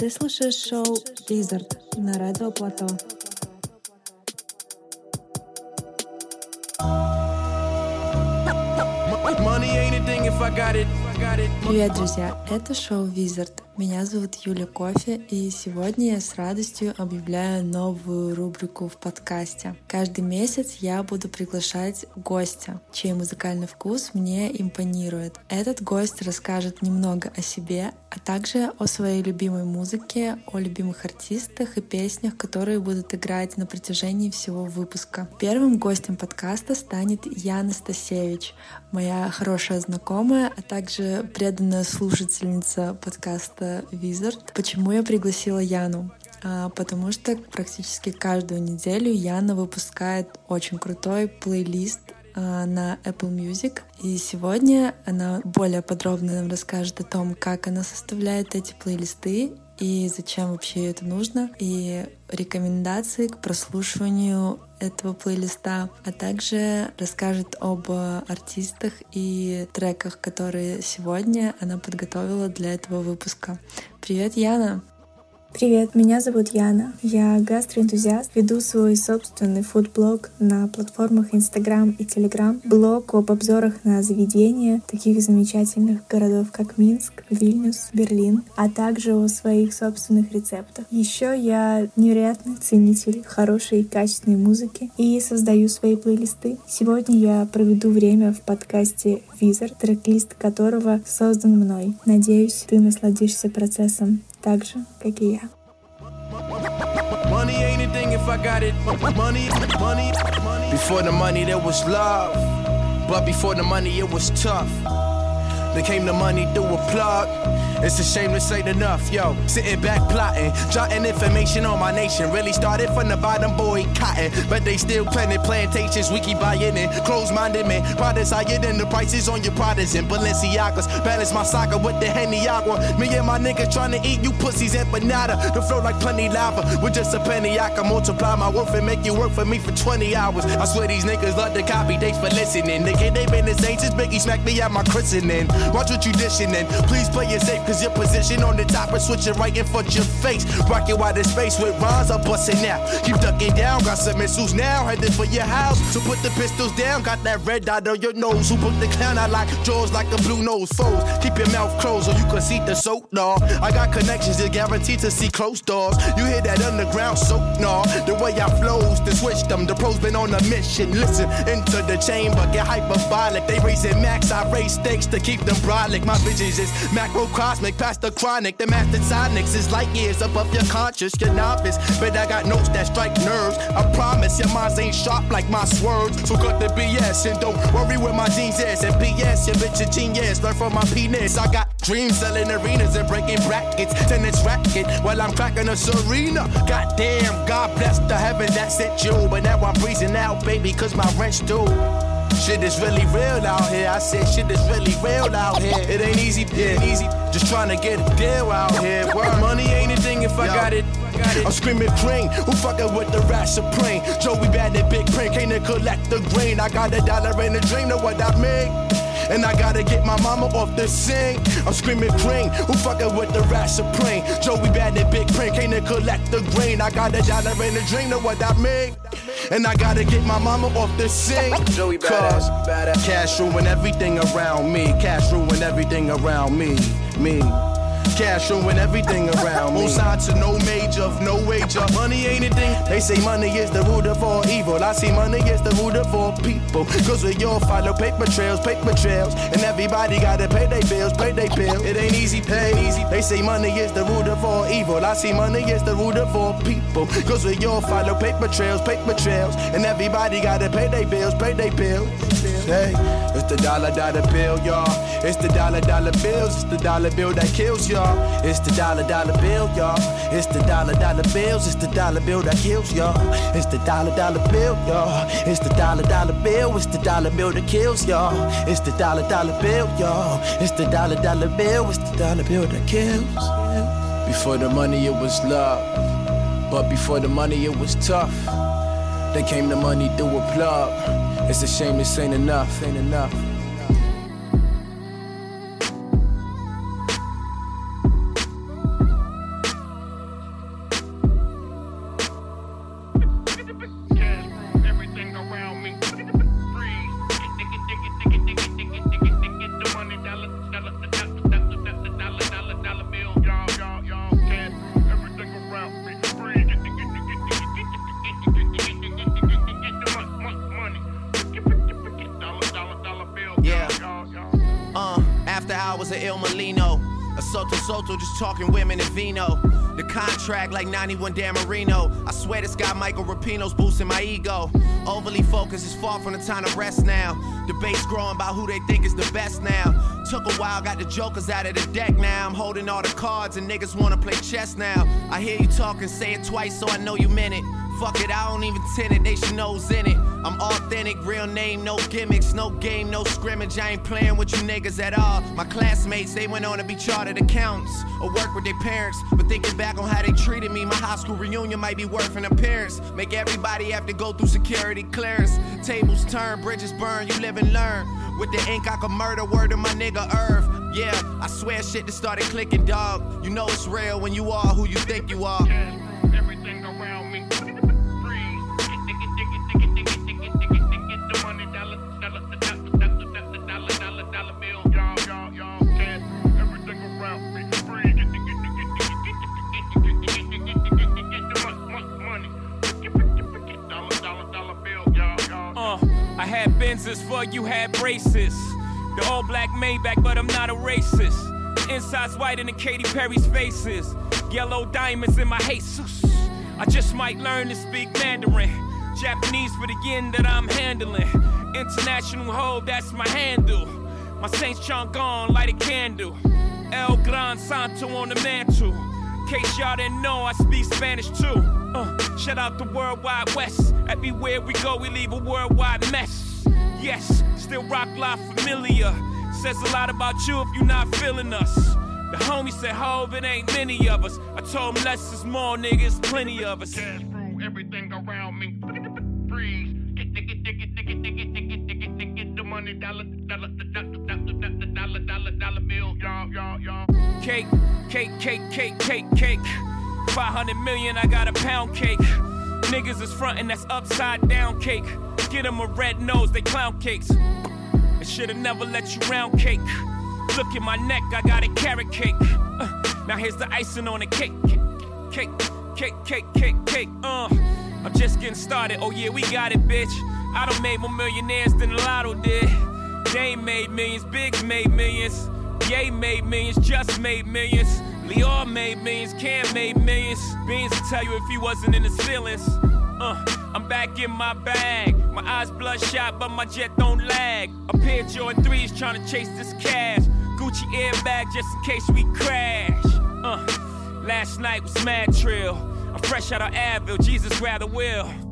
Ты слушаешь шоу «Визард» на Радио Плато. Привет, друзья! Это шоу «Визард». Меня зовут Юля Кофе, и сегодня я с радостью объявляю новую рубрику в подкасте. Каждый месяц я буду приглашать гостя, чей музыкальный вкус мне импонирует. Этот гость расскажет немного о себе, а также о своей любимой музыке, о любимых артистах и песнях, которые будут играть на протяжении всего выпуска. Первым гостем подкаста станет Яна Стасевич, моя хорошая знакомая, а также преданная слушательница подкаста Wizard. Почему я пригласила Яну? А, потому что практически каждую неделю Яна выпускает очень крутой плейлист а, на Apple Music. И сегодня она более подробно нам расскажет о том, как она составляет эти плейлисты и зачем вообще это нужно, и рекомендации к прослушиванию этого плейлиста, а также расскажет об артистах и треках, которые сегодня она подготовила для этого выпуска. Привет, Яна! Привет, меня зовут Яна. Я гастроэнтузиаст, веду свой собственный фудблог на платформах Instagram и Telegram, блог об обзорах на заведения таких замечательных городов, как Минск, Вильнюс, Берлин, а также о своих собственных рецептах. Еще я невероятный ценитель хорошей и качественной музыки и создаю свои плейлисты. Сегодня я проведу время в подкасте Wizard, трек-лист которого создан мной. Надеюсь, ты насладишься процессом так же, как и я. Money ain't a thing if I got it. Money, money, money. Before the money, there was love. But before the money, it was tough. Then came the money through a plug. It's a shame this ain't enough, yo. Sitting back plotting, jotting information on my nation. Really started from the bottom, boy, cotton. But they still planting plantations, we keep buying it. Close minded man, products higher than the prices on your products and Balenciagas. Balance my soccer with the Henny Agua. Me and my niggas trying to eat you pussies empanada. The flow like plenty lava. With just a penny, I can multiply my worth and make you work for me for 20 hours. I swear these niggas love to copy, thanks for listening. Nigga, they been the same since Biggie smacked me at my christening. Watch what you dishing in. Please play it safe, cause your position on the top and switch it right in front your face. Rockin' wide in space with rhymes, I'm busting out. Keep ducking down, got some missiles now, headed for your house. So put the pistols down, got that red dot on your nose. Who put the clown out like jaws like a blue nose foes? Keep your mouth closed so you can see the soap, nah. I got connections, you're guaranteed to see closed doors. You hear that underground soap, nah. The way I flows, to switch them. The pros been on a mission. Listen, into the chamber, get hyperbolic. They raising max, I raise stakes to keep them brolic. My visions is macrocosmic, past the chronic. The master sonics is light years above your conscious, your novice. But I got notes that strike nerves. I promise your minds ain't sharp like my swerves. So cut the BS and don't worry where my jeans is. And BS, your bitch a genius. Learn from my penis. I got dreams selling arenas and breaking brackets. Tennis racket while I'm cracking a serena. Goddamn, God bless the heaven that sent you. But now I'm breezing out, baby, cause my rent's due. Shit is really real out here. I said shit is really real out here. It ain't easy, it ain't easy. Just trying to get a deal out here. Word. Money ain't a thing if I got it. I'm screaming cream, who fucking with the rat supreme? Joey bad and big print, can't collect the grain. I got a dollar in a dream, know what I mean? And I gotta get my mama off the sink. I'm screaming green, who fucking with the rat supreme? Joey bad and big print, can't collect the green. I got a dollar in a dream, know what I mean? And I gotta get my mama off the sink. Joey badass, badass. Cash ruin everything around me. Cash ruin everything around me. Me. Cash ruin everything around me. On sign to no major, no wager. Money ain't a thing. They say money is the root of all evil. I see money is the root of all people. Cause we all follow paper trails, paper trails. And everybody gotta pay their bills, pay their bills. It ain't easy, pay easy. They say money is the root of all evil. I see money is the root of all people. Cause we all follow paper trails, paper trails. And everybody gotta pay their bills, pay their bills. Hey, it's the dollar dollar bill, y'all. It's the dollar dollar bills. It's the dollar bill that kills y'all. It's the dollar dollar bill, y'all. It's the dollar dollar bills. It's the dollar bill that kills y'all. It's the dollar dollar bill, y'all. It's the dollar dollar bill. It's the dollar bill that kills y'all. It's the dollar dollar bill, y'all. It's the dollar dollar bill. It's the dollar bill that kills. Before the money, it was love. But before the money, it was tough. They came the money through a plug. It's a shame this ain't enough, ain't enough. Talking women and vino. The contract like 91 Dan Marino. I swear this guy Michael Rapino's boosting my ego. Overly focused is far from the time to rest now. Debates growing about who they think is the best now. Took a while, got the jokers out of the deck now. I'm holding all the cards and niggas wanna play chess now. I hear you talking, say it twice so I know you meant it. Fuck it, I don't even tend it, they should know's in it. I'm authentic, real name, no gimmicks, no game, no scrimmage. I ain't playing with you niggas at all. My classmates, they went on to be chartered accountants or work with their parents. But thinking back on how they treated me, my high school reunion might be worth an appearance. Make everybody have to go through security clearance. Tables turn, bridges burn, you live and learn. With the ink, I could murder word to my nigga Irv. Yeah, I swear shit just started clicking, dog. You know it's real when you are who you think you are. Had Benzes for you had braces. The all black Maybach, but I'm not a racist. Inside's white whiter than Katy Perry's faces. Yellow diamonds in my Jesus. I just might learn to speak Mandarin. Japanese for the yen that I'm handling. International hold, that's my handle. My Saints Chang'an, light a candle. El Gran Santo on the mantle. Case y'all didn't know, I speak Spanish too. Uh, shout out the Worldwide West. Everywhere we go, we leave a worldwide mess. Yes, still rock live familiar. Says a lot about you if you're not feeling us. The homie said, Hove, it ain't many of us. I told him less is more, niggas, plenty of us. Cash through everything around me. Freeze. Get, get, get, get, get, get, get, get, get, get, get, get, the money, dollar, dollar, dollar, dollar, dollar, dollar, dollar bill, y'all, y'all, y'all. Cake, cake, cake, cake, cake, cake. 500 million, I got a pound cake. Niggas is frontin', that's upside down cake. Get 'em a red nose, they clown cakes. I should've never let you round cake. Look at my neck, I got a carrot cake. Uh, now here's the icing on the cake. Cake, cake, cake, cake, cake, uh. I'm just getting started, oh yeah, we got it, bitch. I done made more millionaires than lotto did. Dame made millions, Biggs made millions. Ye made millions, just made millions. Lyor made millions, Cam made millions. Beans will tell you if he wasn't in his feelings. Uh, I'm back in my bag. My eyes bloodshot, but my jet don't lag. A pair of Jordan 3s trying to chase this cash. Gucci airbag just in case we crash. Uh, last night was mad trill. I'm fresh out of Advil, Jesus grab the wheel.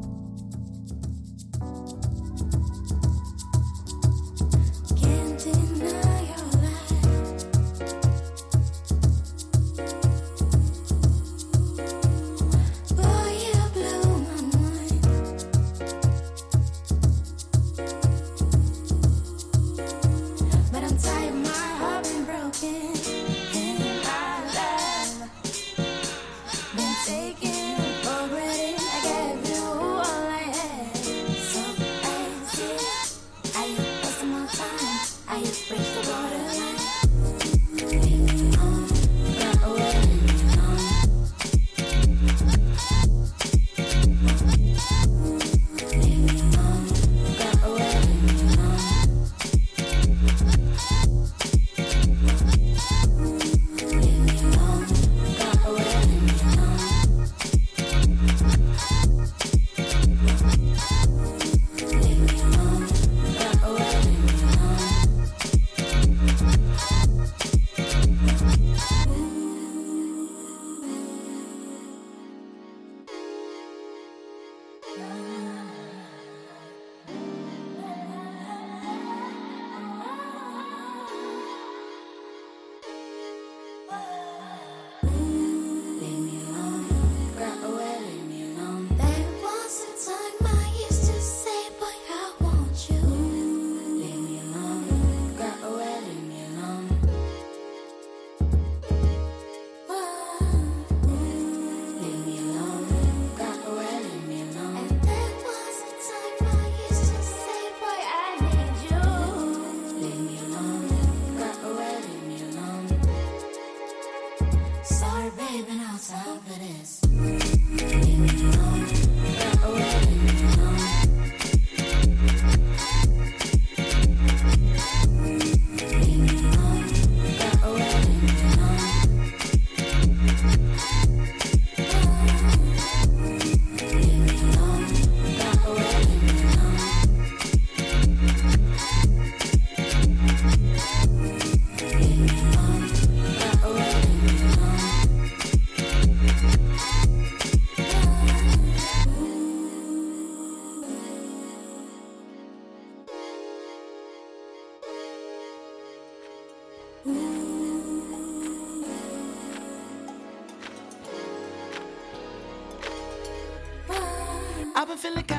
feel like I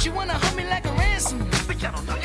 She wanna hold me like a ransom. But y'all don't know.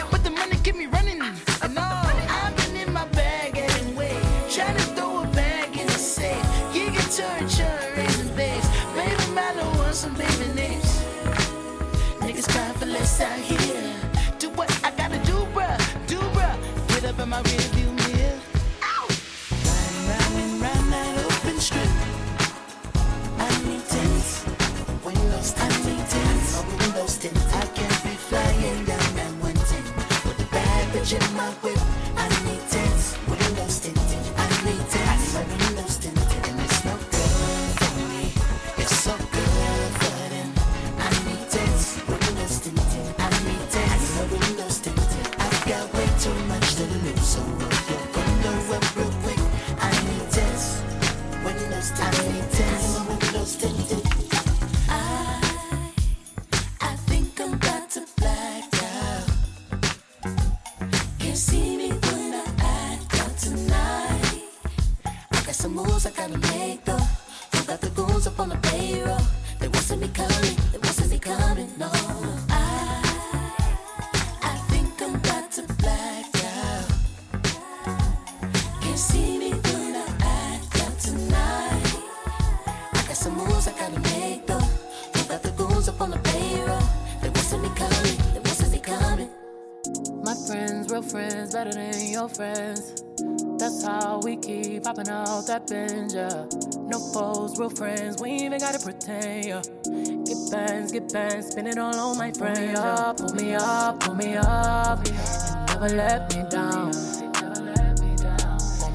no friends. That's how we keep popping out that binge, yeah. No foes, real friends, we even gotta pretend, yeah. Get bands, get bands, spin it all on my friends. Pull me up, pull me up, pull me up. And never let me down.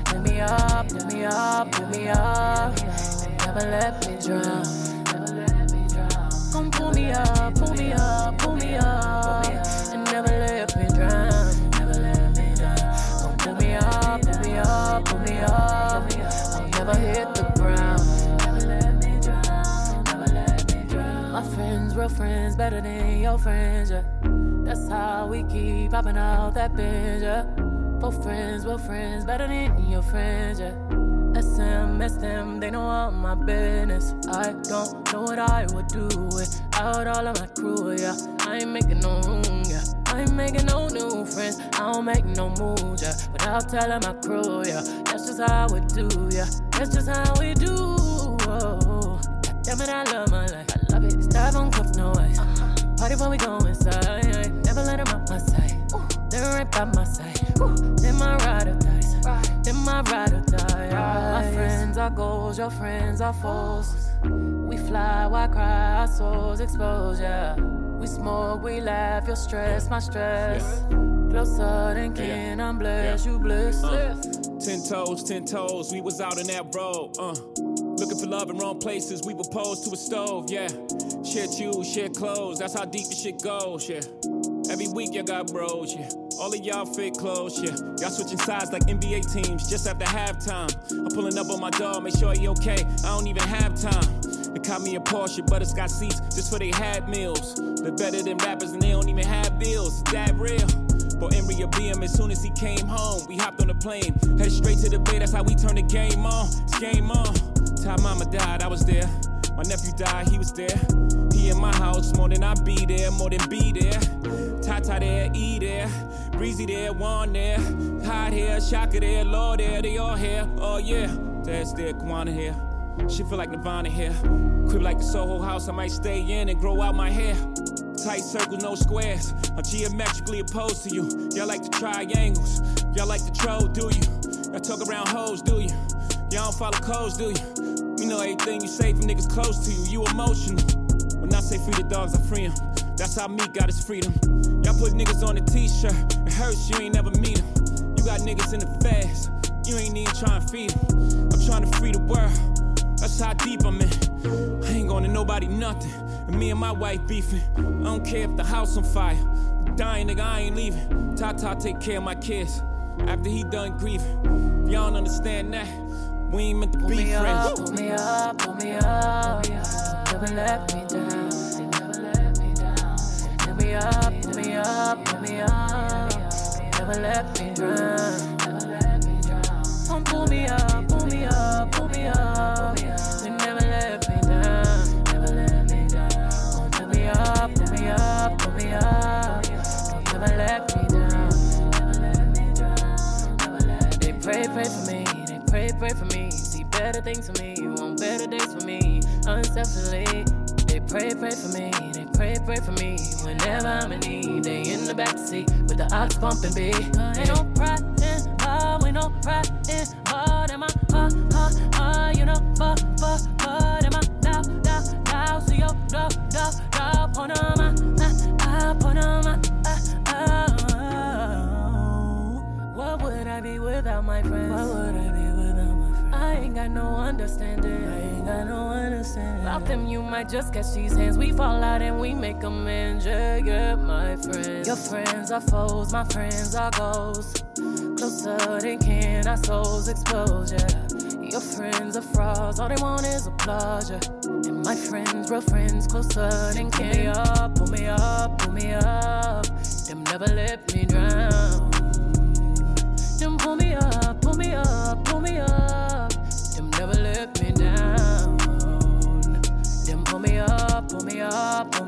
Pull me up, pull me up, pull me up. And never let me drown. better than your friends, yeah. That's how we keep popping out that binge, yeah. For friends, we're friends better than your friends, yeah. SMS them, they know all my business. I don't know what I would do without all of my crew, yeah. I ain't making no room, yeah. I ain't making no new friends, I don't make no moves, yeah. Without telling my crew, yeah. That's just how we do, yeah. That's just how we do. Oh, damn it, I love my life. I love it. Start on cuff, no ice. Party when we go inside. Never let them out my sight. They're right by my side. Then my ride or dies. Then my ride or die. My friends are goals, your friends are foes. We fly, why cry? Our souls exposed, yeah. We smoke, we laugh, your stress, my stress. Closer than kin, I'm blessed, you blessed. Ten toes, ten toes, we was out in that road, uh. For love in wrong places, we were to a stove, yeah. Share shoes, share clothes, that's how deep the shit goes, yeah. Every week y'all got bros, yeah. All of y'all fit clothes, yeah. Y'all switching sides like NBA teams just after halftime. I'm pulling up on my dog, make sure he okay. I don't even have time. They caught me a Porsche, but it's got seats just for they had meals. They're better than rappers and they don't even have bills. Is that real? But Emery be him as soon as he came home. We hopped on the plane, headed straight to the bay. That's how we turned the game on. It's game on. Time mama died, I was there. My nephew died, he was there. He in my house more than I be there, more than be there. Tata there, E there. Breezy there, Juan there. Hot here, Shaka there, Lord there, they all here. Oh yeah, Dad's there, Kwana here. She feel like Nirvana here. Crib like the Soho house, I might stay in and grow out my hair. Tight circles, no squares. I'm geometrically opposed to you. Y'all like the triangles. Y'all like the troll, do you? Y'all talk around hoes, do you? Y'all don't follow codes, do you? We know everything you say from niggas close to you. You emotional. When I say free the dogs, I free 'em. That's how me got his freedom. Y'all put niggas on a t-shirt. It hurts, you ain't never meet 'em. You got niggas in the fast. You ain't even trying to feed 'em. I'm trying to free the world. That's how deep I'm in. I ain't going to nobody nothing. And me and my wife beefing. I don't care if the house on fire. Dying nigga, I ain't leaving. Tata take care of my kids. After he done grieving. If y'all don't understand that, we ain't meant to Pull be me friends. up, pull me up, pull me up. Never let me down. Never let me down. Pull me up, pull me up, pull me up. Never let me drown. Better things for me. You Want better days for me. Unselfishly. They pray, pray for me. They pray, pray for me. Whenever I'm in need, they in the backseat with the ox bumping beat. Ain't no pride in love, ain't no pride in heart. Am I, heart, uh, uh, you know, fuck, fuck, fuck. Am I loud, loud, loud? See your love, love, love. 'em out, uh, uh, put 'em out, uh, uh. What would I be without my friends? What would I be got no understanding. I ain't got no understanding. Without them, you might just catch these hands. We fall out and we make amends. Yeah, yeah, my friends. Your friends are foes, my friends are goals. Closer than kin, our souls exposed, yeah. Your friends are frauds, all they want is applause, yeah. And my friends, real friends, closer than kin. Pull me up, pull me up, pull me up. Them never let me drown.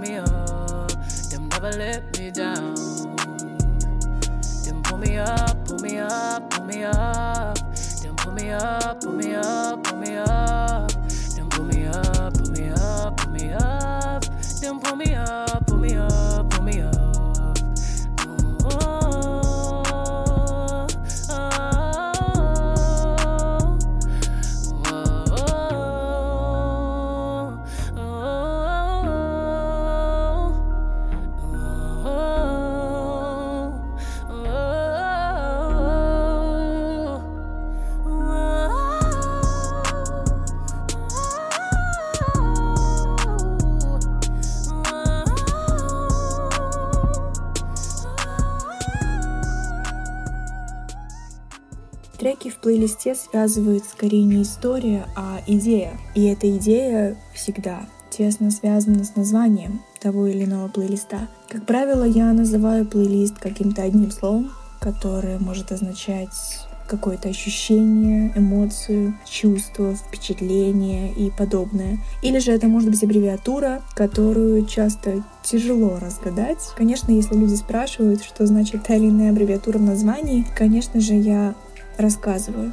Me up. Them never let me down. Them pull me up, pull me up, pull me up. Them pull me up, pull me up, pull me up. Плейлисте связывают скорее не история, а идея. И эта идея всегда тесно связана с названием того или иного плейлиста. Как правило, я называю плейлист каким-то одним словом, которое может означать какое-то ощущение, эмоцию, чувство, впечатление и подобное. Или же это может быть аббревиатура, которую часто тяжело разгадать. Конечно, если люди спрашивают, что значит та или иная аббревиатура в названии, конечно же, я рассказываю.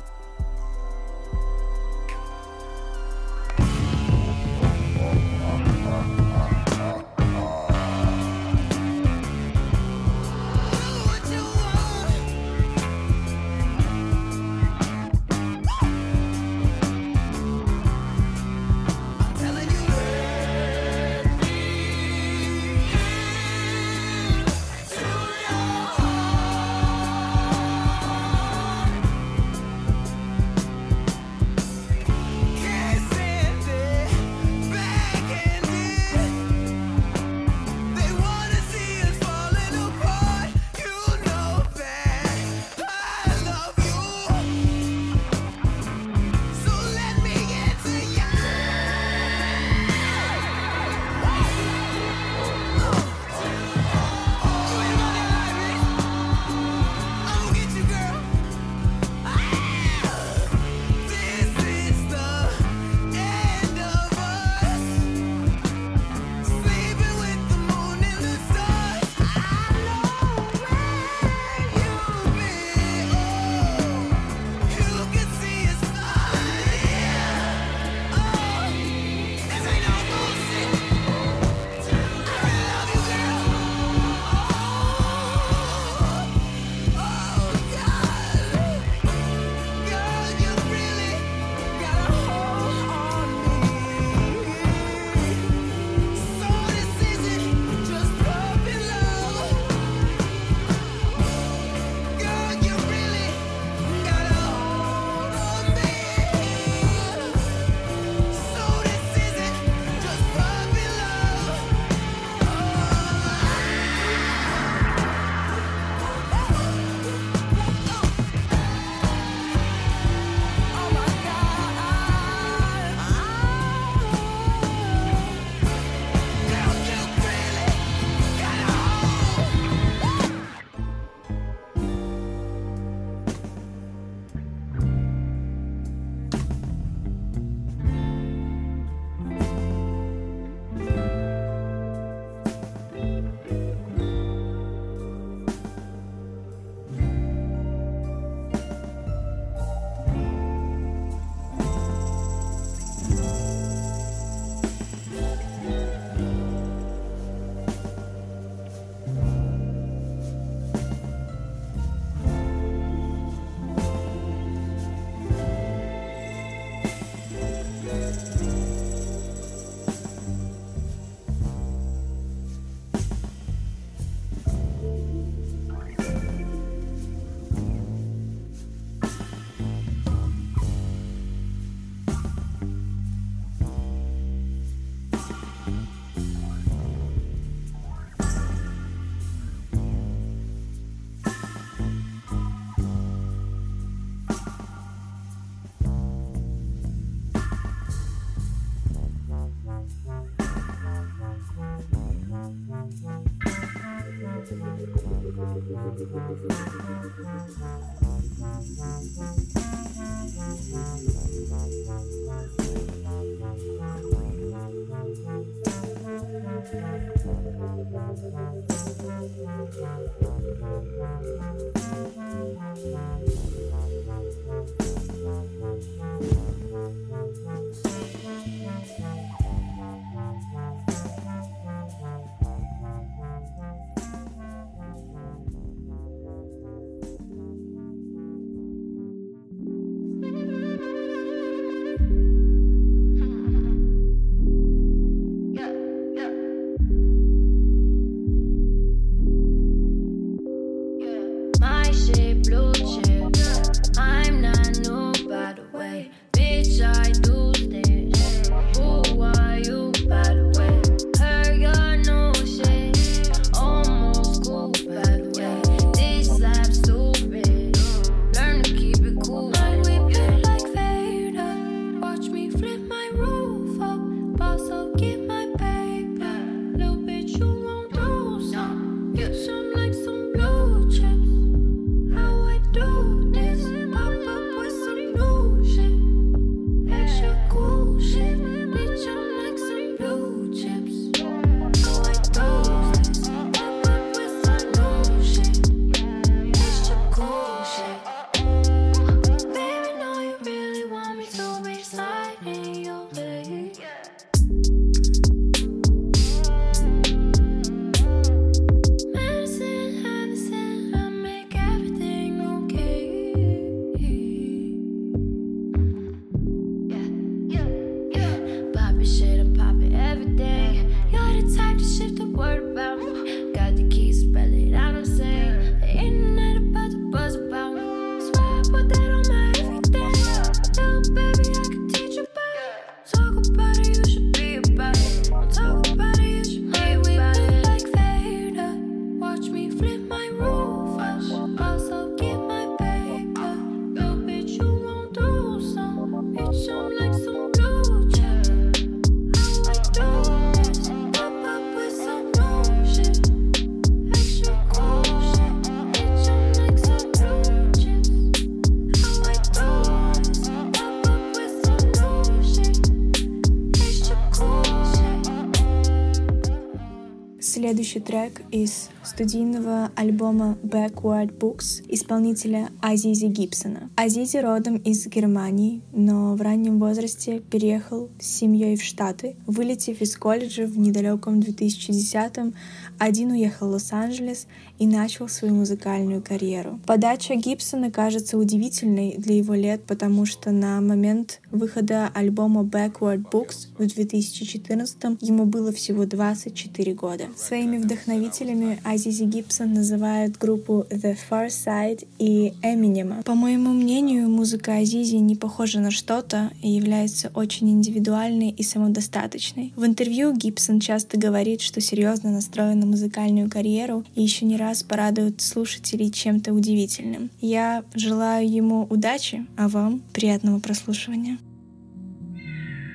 Следующий трек из студийного альбома Backward Books исполнителя Азизи Гибсона. Азизи родом из Германии, но в раннем возрасте переехал с семьей в Штаты. Вылетев из колледжа в недалеком 2010-м, один уехал в Лос-Анджелес и начал свою музыкальную карьеру. Подача Гибсона кажется удивительной для его лет, потому что на момент выхода альбома Backward Books в 2014 ему было всего 24 года. Своими вдохновителями Азизи Гибсон называют группу The Far Side и Eminem. По моему мнению, музыка Азизи не похожа на что-то и является очень индивидуальной и самодостаточной. В интервью Гибсон часто говорит, что серьезно настроен на музыкальную карьеру и еще не раз порадует слушателей чем-то удивительным. Я желаю ему удачи, а вам приятного прослушивания.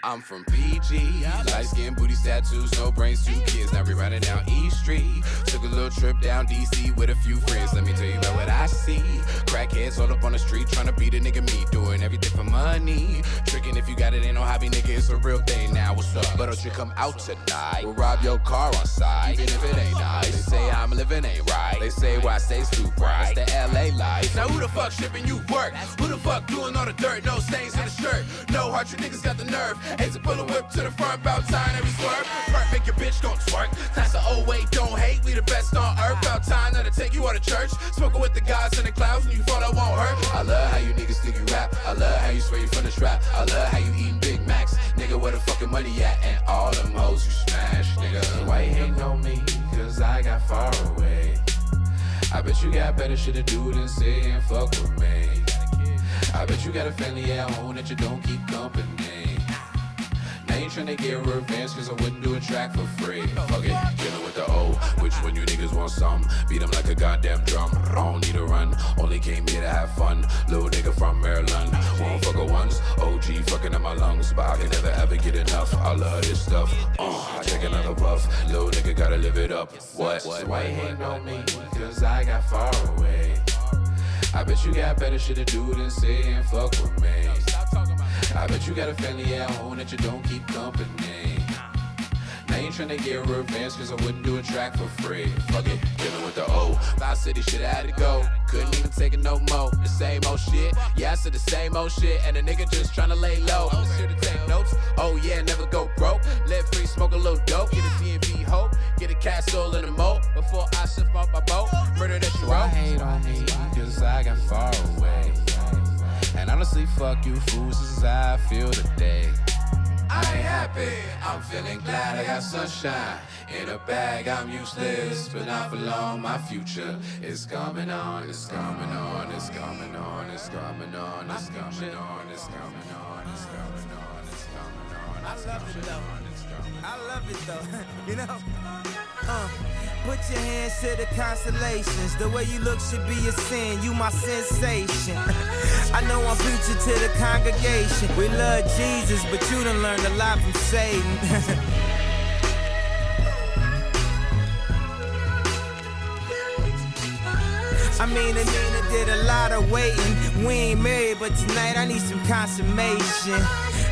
I'm from PG. Light skin, booty tattoos, no brains, two kids. Now we running down E Street. Took a little trip down DC with a few friends. Let me tell you about what I see. Crackheads all up on the street trying to beat a nigga me. Doing everything for money. Tricking if you got it, ain't no hobby, nigga. It's a real thing now. What's up? But don't you come out tonight? We'll rob your car on side. Even if it ain't nice. They say I'm living ain't right. They say why I stay too bright. That's the LA life. Now who the fuck shipping you work? Who the fuck doing all the dirt? No stains in the shirt. No heart, you niggas got the nerve. Hate to pull a whip to the front, about time every swerve. Perk, make your bitch gon' twerk. That's the old way, don't hate. We the best on earth. About time now to take you out of church. Smoking with the guys in the clouds when you fall, that won't hurt. I love how you niggas think you rap. I love how you swear you from the strap. I love how you eating Big Macs. Nigga, where the fucking money at? And all them hoes you smash, nigga. Why you hating on me? Cause I got far away. I bet you got better shit to do than sit and fuck with me. I bet you got a family at home that you don't keep company. Now you tryna get revenge cause I wouldn't do a track for free. Fuck it, dealing with the O. Which one you niggas want some? Beat them like a goddamn drum. I don't need a run, only came here to have fun. Little nigga from Maryland. Won't fuck her once. OG fucking up my lungs, but I can never ever get enough. I love this stuff. Uh, I take another puff. Little nigga gotta live it up. What? So why you hating on me? Cause I got far away. I bet you got better shit to do than sit and fuck with me. I bet you got a family at home that you don't keep company. Now you tryna get revenge cause I wouldn't do a track for free. Fuck it, dealing with the O. Thought City shit I had to go. Couldn't even take it no more. The same old shit. Yeah, I said the same old shit. And a nigga just tryna lay low. I'm here to take notes. Oh yeah, never go broke. Live free, smoke a little dope. Get a DMV hope. Get a castle in the moat. Before I shift off my boat. Murder that you wrote. hate on me cause I got far away. And honestly, fuck you fools, this is how I feel today. I ain't happy, I'm feeling glad I got sunshine. In a bag, I'm useless, but not for long. My future is coming on, it's coming on, it's coming on, it's coming on, it's coming on, it's coming on, it's coming on, it's coming on. I love it though. I love it though. you know? Uh, put your hands to the constellations. The way you look should be a sin. You my sensation. I know I'm preaching to the congregation. We love Jesus, but you done learned a lot from Satan. I mean, and Nina did a lot of waiting. We ain't married, but tonight I need some consummation.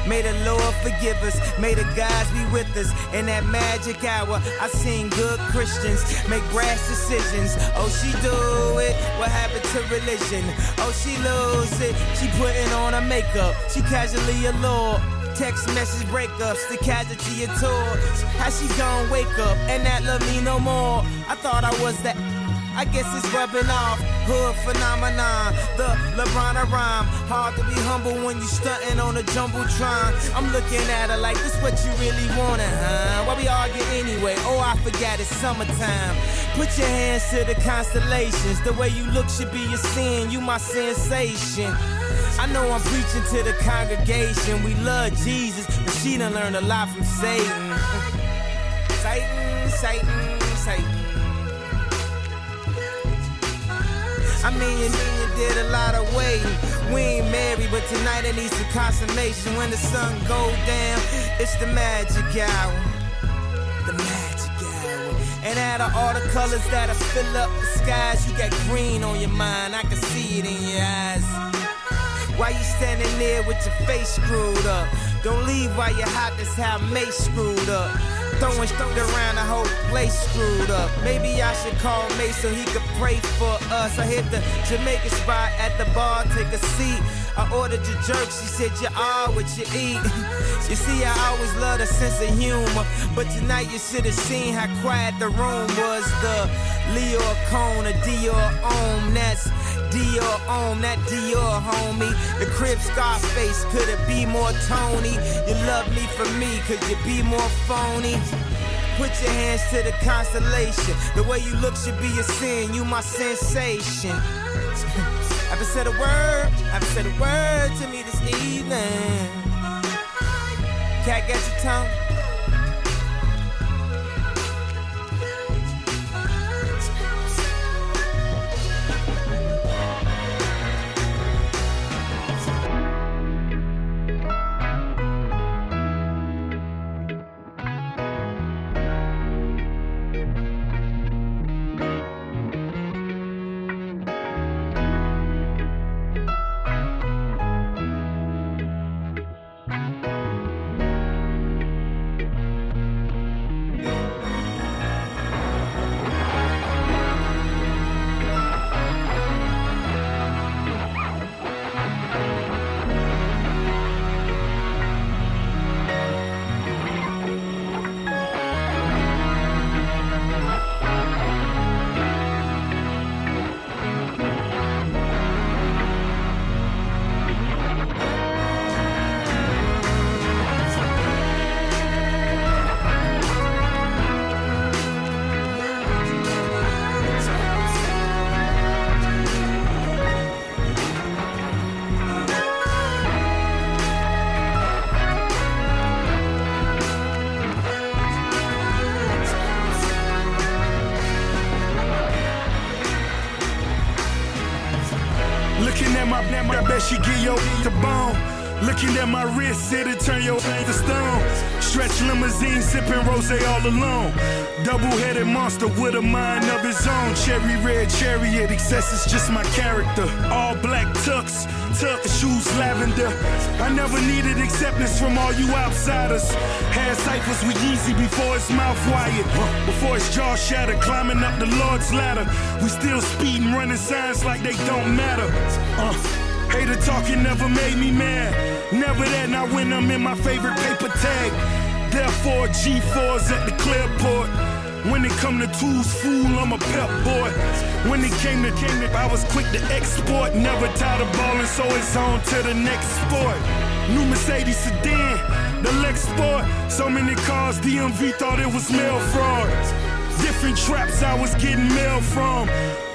May the Lord forgive us. May the gods be with us. In that magic hour, I seen good Christians make brash decisions. Oh, she do it. What happened to religion? Oh, she lose it. She putting on her makeup. She casually a allured. Text message breakups, the casualty of tours. How she gon' wake up and not love me no more? I thought I was that. I guess it's rubbing off. Hood phenomenon, the LeBron of rhyme. Hard to be humble when you stunting on a jumbotron. I'm looking at her like this what you really wanted, huh? Why we argue anyway? Oh, I forgot it's summertime. Put your hands to the constellations. The way you look should be a sin. You my sensation. I know I'm preaching to the congregation. We love Jesus, but she done learned a lot from Satan. Satan, Satan, Satan. I mean, you mean you did a lot of waiting. We ain't married, but tonight it needs some consummation. When the sun go down, it's the magic hour. The magic hour. And out of all the colors that'll fill up the skies, you got green on your mind. I can see it in your eyes. Why you standing there with your face screwed up? Don't leave while you're hot, that's how Mase screwed up. Throwing shit around the whole place screwed up. Maybe I should call Mase so he could pray for us. I hit the Jamaican spot at the bar, take a seat. I ordered your jerk, she said you are what you eat. you see, I always love a sense of humor, but tonight you should have seen how quiet the room was. The Lyor Cohen, a Dior Homme, that's Dior Homme, that Dior homie. The crib Scarface, could it be more Tony? You love me for me, could you be more phony? Put your hands to the constellation. The way you look should be a sin. You my sensation. Haven't said a word. Haven't said a word to me this evening. Cat got your tongue. She give your the bone. Looking at my wrist, it'll turn your to stone. Stretch limousine, sipping rose all alone. Double-headed monster with a mind of his own. Cherry red chariot, excess is just my character. All black tux, tuck shoes lavender. I never needed acceptance from all you outsiders. Had ciphers with Yeezy before his mouth wired. Before his jaw shattered, climbing up the Lord's ladder. We still speeding, running signs like they don't matter. Uh. Hater talking never made me mad. Never that, not when I'm in my favorite paper tag. Therefore, G4s at the clearport. When it come to tools, fool, I'm a pep boy. When it came to came I was quick to export. Never tired of balling, so it's on to the next sport. New Mercedes sedan, the Lex Sport. So many cars, DMV thought it was mail fraud. Different traps I was getting mail from.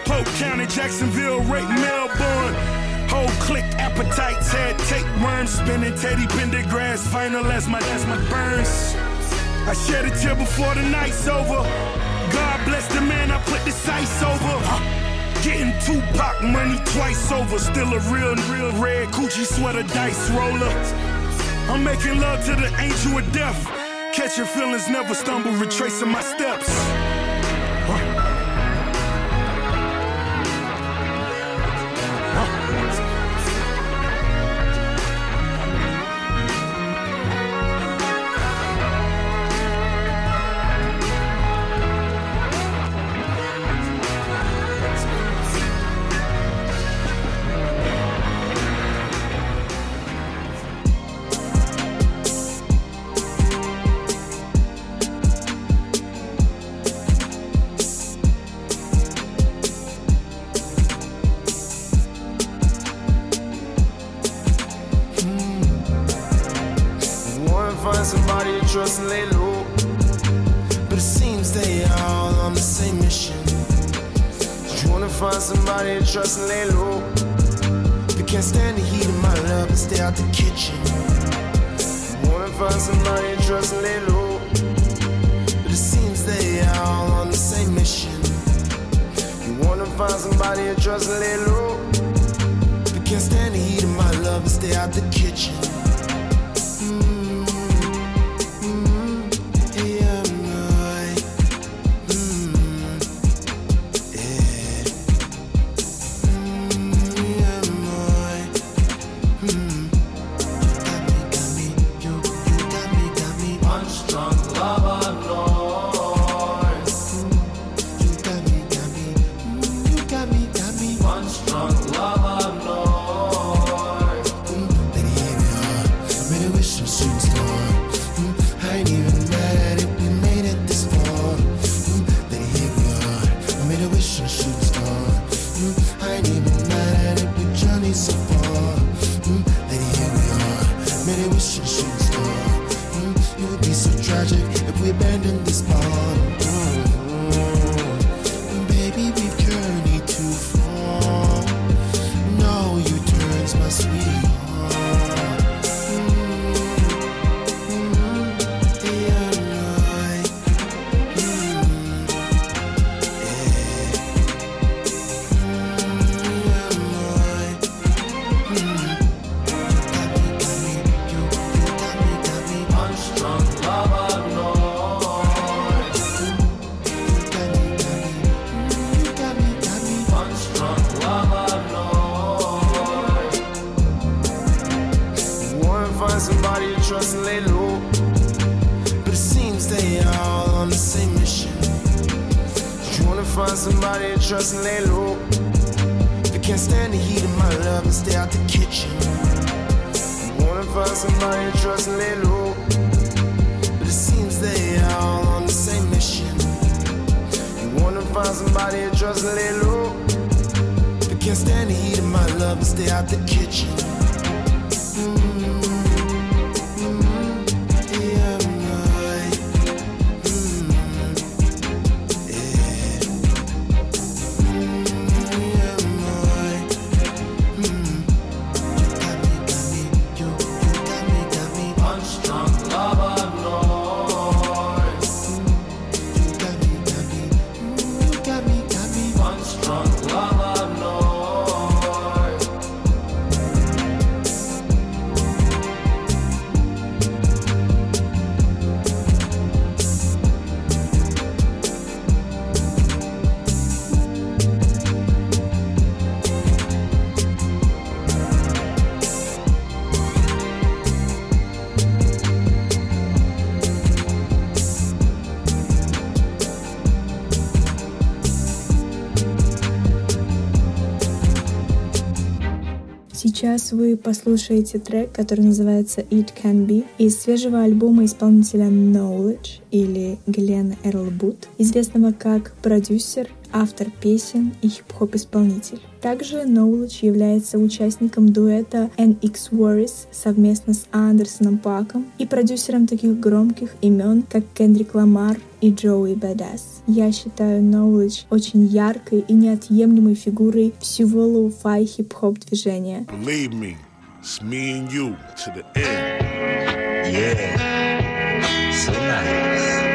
Polk County, Jacksonville, right Melbourne. Whole click appetites had tapeworms spinning Teddy Pendergrass final as my as my burns. I shed a tear before the night's over. God bless the man I put the sights over. Getting Tupac money twice over. Still a real, real red Gucci sweater dice roller. I'm making love to the angel of death. Catching feelings, never stumble, retracing my steps. Find somebody to trust and lay low. But it seems they all on the same mission. You wanna find somebody to trust and lay low. But can't stand the heat of my love and stay out the kitchen. You wanna find somebody to trust and lay low. But it seems they all on the same mission. You wanna find somebody to trust and lay low. But can't stand the heat of my love and stay out the kitchen. Somebody trust and lay low. But it seems they all on the same mission. You wanna find somebody to trust and lay low. They can't stand the heat of my love and stay out the kitchen. Mm, Сейчас вы послушаете трек, который называется It Can Be из свежего альбома исполнителя Knowledge или Глен Эрл Бут, известного как продюсер, автор песен и хип-хоп исполнитель. Также Knowledge является участником дуэта NX Worries совместно с Андерсоном Паком и продюсером таких громких имен, как Кендрик Ламар и Джоуи Бэдас. Я считаю Knowledge очень яркой и неотъемлемой фигурой всего лоу-фай хип-хоп движения. Believe me, it's me and you to the end. Yeah. So nice.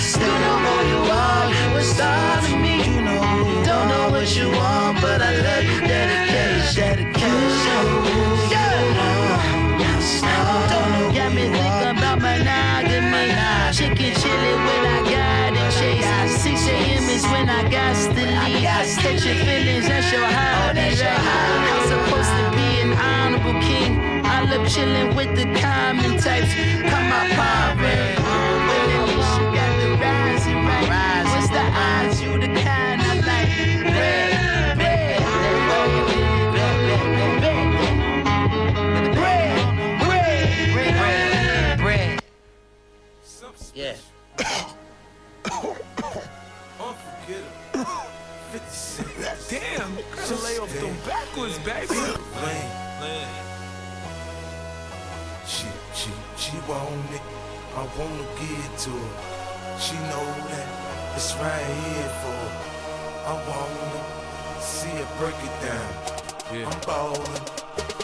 stay. You know who you are, you a star to me. Don't know what you want, but I love you. Dedication, dedication. Don't got me thinking about monogamy. Chicken chili when I got it chase. 6 a.m. is when I got to leave. Catch your feelings, that's your oh, hobby. I'm supposed to be an honorable king. I love chilling with the common types. Come my Yeah. Unforgettable. 50. Damn, should lay off them backwards, baby. Lane, lane. She, she, she want it. I wanna give it to her. She know that it's right here for her. I wanna see her break it down. I'm ballin',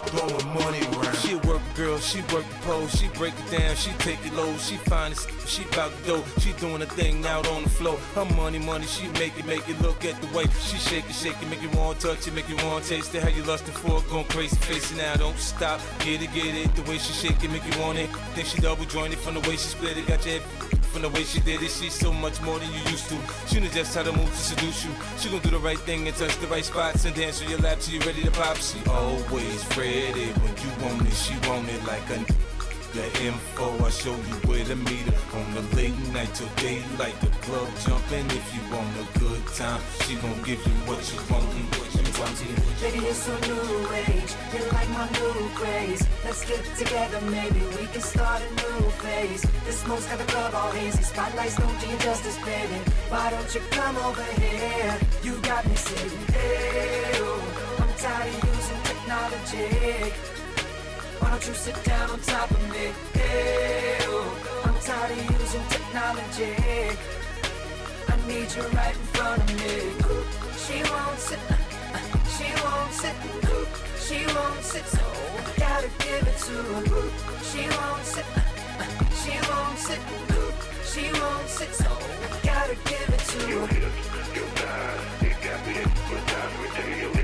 throwing money around. She a work girl, she work the pole, she break it down, she take it low, she find it, she bout to go, she doing a thing out on the floor. Her money, money, she make it, make it look at the way she shake it, shake it, make you want to touch it, make you want to taste it. How you lustin' for it, going crazy, facing now, don't stop, get it, get it. The way she shake it, make you want it. Think she double jointed from the way she split it, got your head from the way she did it. She's so much more than you used to. She knows just how to move to seduce you. She gon' do the right thing and touch the right spots and dance on your lap till you ready to pop. She always ready when you want it. She want it like a the info. I show you where to meet her on the late night till daylight. The club jumping if you want a good time. She gon' give you what you want. and What you want. Baby, it's a new age. You like my new craze. Let's get together, maybe we can start a new phase. The smoke's got the club all hazy. Spotlights don't do you justice, baby. Why don't you come over here? You got me saying, hey, oh, I'm tired of using technology. Why don't you sit down on top of me? Hey, oh, I'm tired of using technology. I need you right in front of me. She won't sit, uh, uh, she won't sit, she won't sit, so gotta give it to her. She won't sit, uh, she won't sit, she won't sit, so gotta give it to her. Got a thing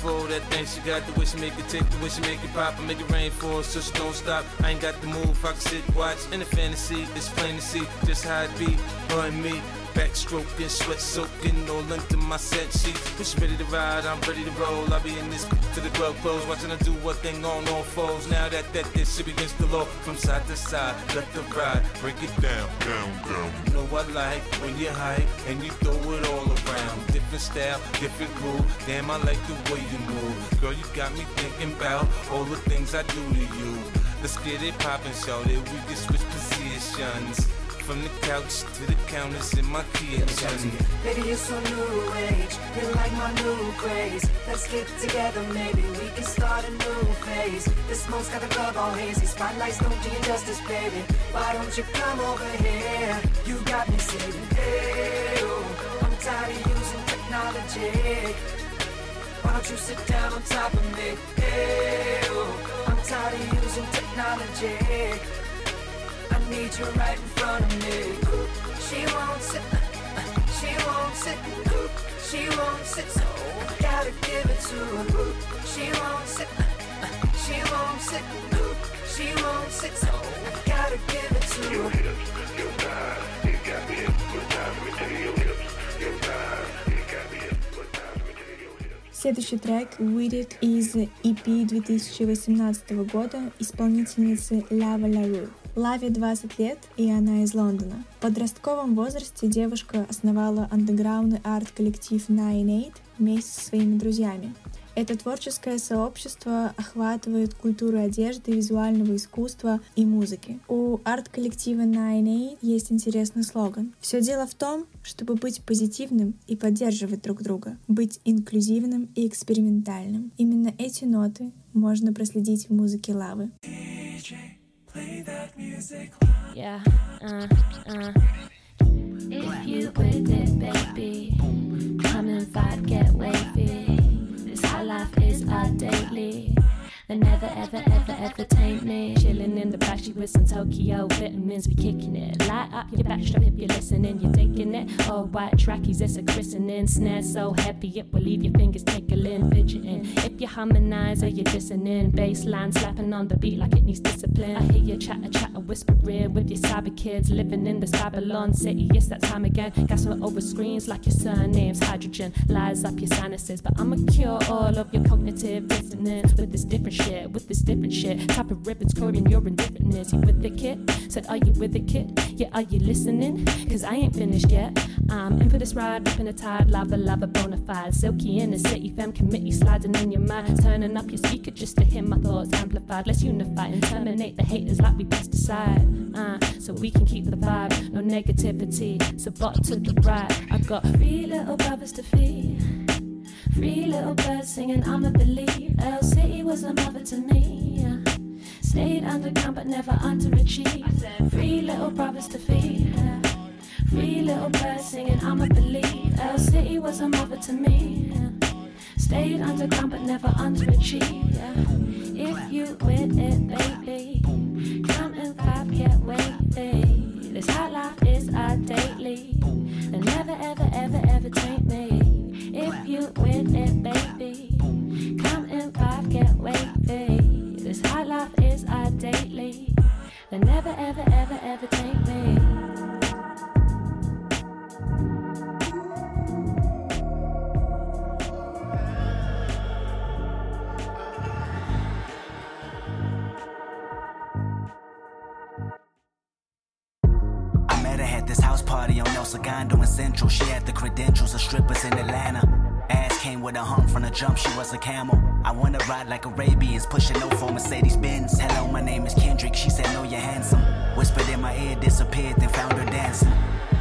for that thing she got the wish make it tick, the wish make it pop, and make it rain for us, so she don't stop. I ain't got the move, I can sit, watch in the fantasy. It's plain to see just how it be, her and me. Backstroking, sweat soaking, all into my set sheets. She ready to ride, I'm ready to roll. I'll be in this to the club close, watching her do what thing on all foes. Now that that this shit begins to low from side to side, let the ride break it down, down, down. You know I like when you hype and you throw it all around. Different style, different groove. Damn, I like the way you move. Girl, you got me thinking about all the things I do to you. Let's get it poppin', show that we can switch positions. From the couch to the counters in my kitchen. Baby, you're so new age. You're like my new craze. Let's get together, maybe we can start a new phase. The smoke's got the club all hazy. Spotlights don't do you justice, baby. Why don't you come over here? You got me saying, hey, oh, I'm tired of using technology. Why don't you sit down on top of me? Hey, oh, I'm tired of using technology. need you right in front of me. She wants it, she wants it, she wants it, so gotta give it to her. She wants it, she wants it, she wants it, so gotta give it to her. Your hips, your thighs, you got me hypnotized. Me to your hips, your thighs, you got me hypnotized. Me to your hips. Следующий трек "With It" из EP 2018 года исполнительницы Lava LaRue. Лаве 20 лет, и она из Лондона. В подростковом возрасте девушка основала андеграундный арт-коллектив Nine Eight вместе со своими друзьями. Это творческое сообщество охватывает культуру одежды, визуального искусства и музыки. У арт-коллектива Nine Eight есть интересный слоган. Все дело в том, чтобы быть позитивным и поддерживать друг друга, быть инклюзивным и экспериментальным. Именно эти ноты можно проследить в музыке Лавы. Yeah, uh, uh. If you with it, baby, come and vibe, get wavy. This high life is our daily. They never, ever, ever, ever taint me. Chilling in the backstreet with some Tokyo vitamins, we kicking it. Light up your backstrap if you're listening, you're taking it. All white trackies, it's a christening. Snare so happy it will leave your fingers tickling, fidgeting. If you harmonize or you're listening, bass line slapping on the beat like it needs discipline. I hear you chatter, chatter, whispering with your cyber kids living in this Babylon city. Yes, that time again. Gas over screens like your surname's hydrogen. Lies up your sinuses, but I'ma cure all of your cognitive dissonance with this different shit, with this different shit. Top of ribbons, coding your indifferentness. You with the kid? Said, Are you with the kid? Yeah, are you listening? Cause I ain't finished yet. I'm in for this ride, ripping a tide, lava, lava, bona fide. Silky in the city, fam committee, sliding in your mind. Turning up your speaker just to hear my thoughts amplified. Let's unify and terminate the haters like we pesticide. Uh, so we can keep the vibe, no negativity. So bot to the right. I got three little brothers to feed. Three little birds singing, I'ma believe. El City was a mother to me. Stayed underground but never underachieved. Three little brothers to feed. Three little birds singing, I'ma believe. El City was a mother to me. Stayed underground but never underachieved. If you with it, baby, come and vibe, get wavy. This hot life is our daily. They never, ever, ever, ever take me. If you win it, baby, come and vibe, get wavy. This hot life is our daily. They never, ever, ever, ever take me. Segundo in Central. She had the credentials of strippers in Atlanta. Ass came with a hump from the jump, she was a camel. I wanna ride like Arabians, pushing no for Mercedes Benz. Hello, my name is Kendrick. She said, No, you're handsome. Whispered in my ear, disappeared, then found her dancing.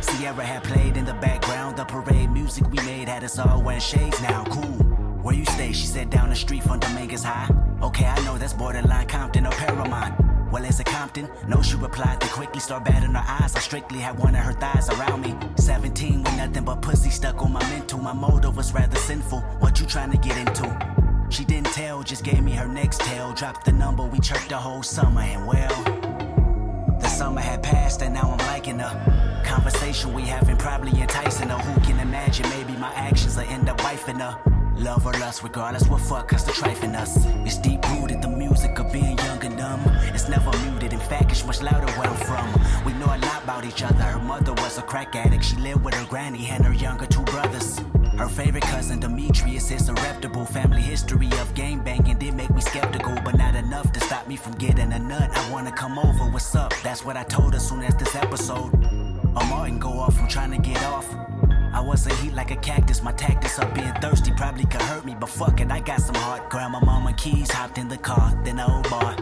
Ciara had played in the background. The parade music we made had us all wearing shades now. Cool. Where you stay? She said down the street from Dominguez High. Okay, I know that's borderline Compton or Paramount. Well, is a Compton? No, she replied to quickly start batting her eyes. I strictly had one of her thighs around me. 17 with nothing but pussy stuck on my mental. My motive was rather sinful. What you trying to get into? She didn't tell, just gave me her next tale. Dropped the number, we chirped the whole summer, and well, the summer had passed, and now I'm liking her. Conversation we having probably enticing her. Who can imagine? Maybe my actions will end up wifing her. Love or lust, regardless what fuck us to trifling us. It's deep rooted, the music of being young and dumb. It's never muted, in fact, it's much louder where I'm from. We know a lot about each other. Her mother was a crack addict. She lived with her granny and her younger two brothers. Her favorite cousin Demetrius is a reputable family history of game banging did make me skeptical, but not enough to stop me from getting a nut. I wanna come over, what's up? That's what I told her soon as this episode. Or Martin go off, I'm trying to get off. I was a heat like a cactus, my tactics of being thirsty probably could hurt me, but fuck it, I got some heart. Grandma, mama, keys, hopped in the car, then the old bar.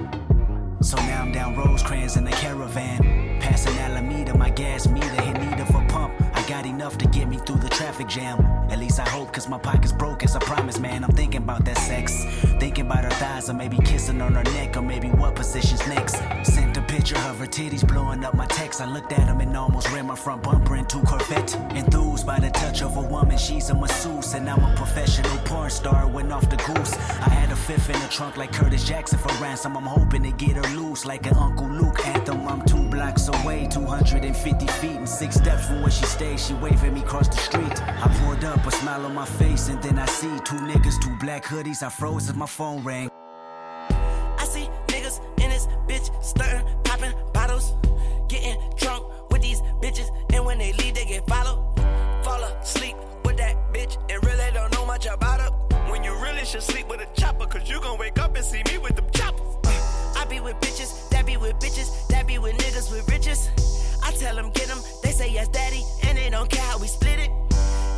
So now I'm down Rosecrans in the caravan. Passing Alameda, my gas meter hit need of a pump. Got enough to get me through the traffic jam. At least I hope, cause my pocket's broke, as I promise, man. I'm thinking about that sex. Thinking about her thighs, or maybe kissing on her neck, or maybe what position's next. Sent a picture of her titties blowing up my text. I looked at them and almost ran my front bumper into Corvette. Enthused by the touch of a woman, she's a masseuse, and I'm a professional porn star. Went off the goose. I had a fifth in the trunk like Curtis Jackson for ransom. I'm hoping to get her loose like an Uncle Luke away, 250 feet and six steps from where she stays. She waving me across the street. I pulled up, a smile on my face, and then I see two niggas, two black hoodies. I froze as my phone rang. I see niggas in this bitch stirring, popping bottles, getting drunk with these bitches, and when they leave, they get followed. Fall asleep with that bitch and really don't know much about her. When you really should sleep with a chopper, cause you gon' wake up and see me with them choppers. Uh, I be with bitches, that be with bitches, that be with niggas with riches. I tell them get them, they say yes, daddy, and they don't care how we split it.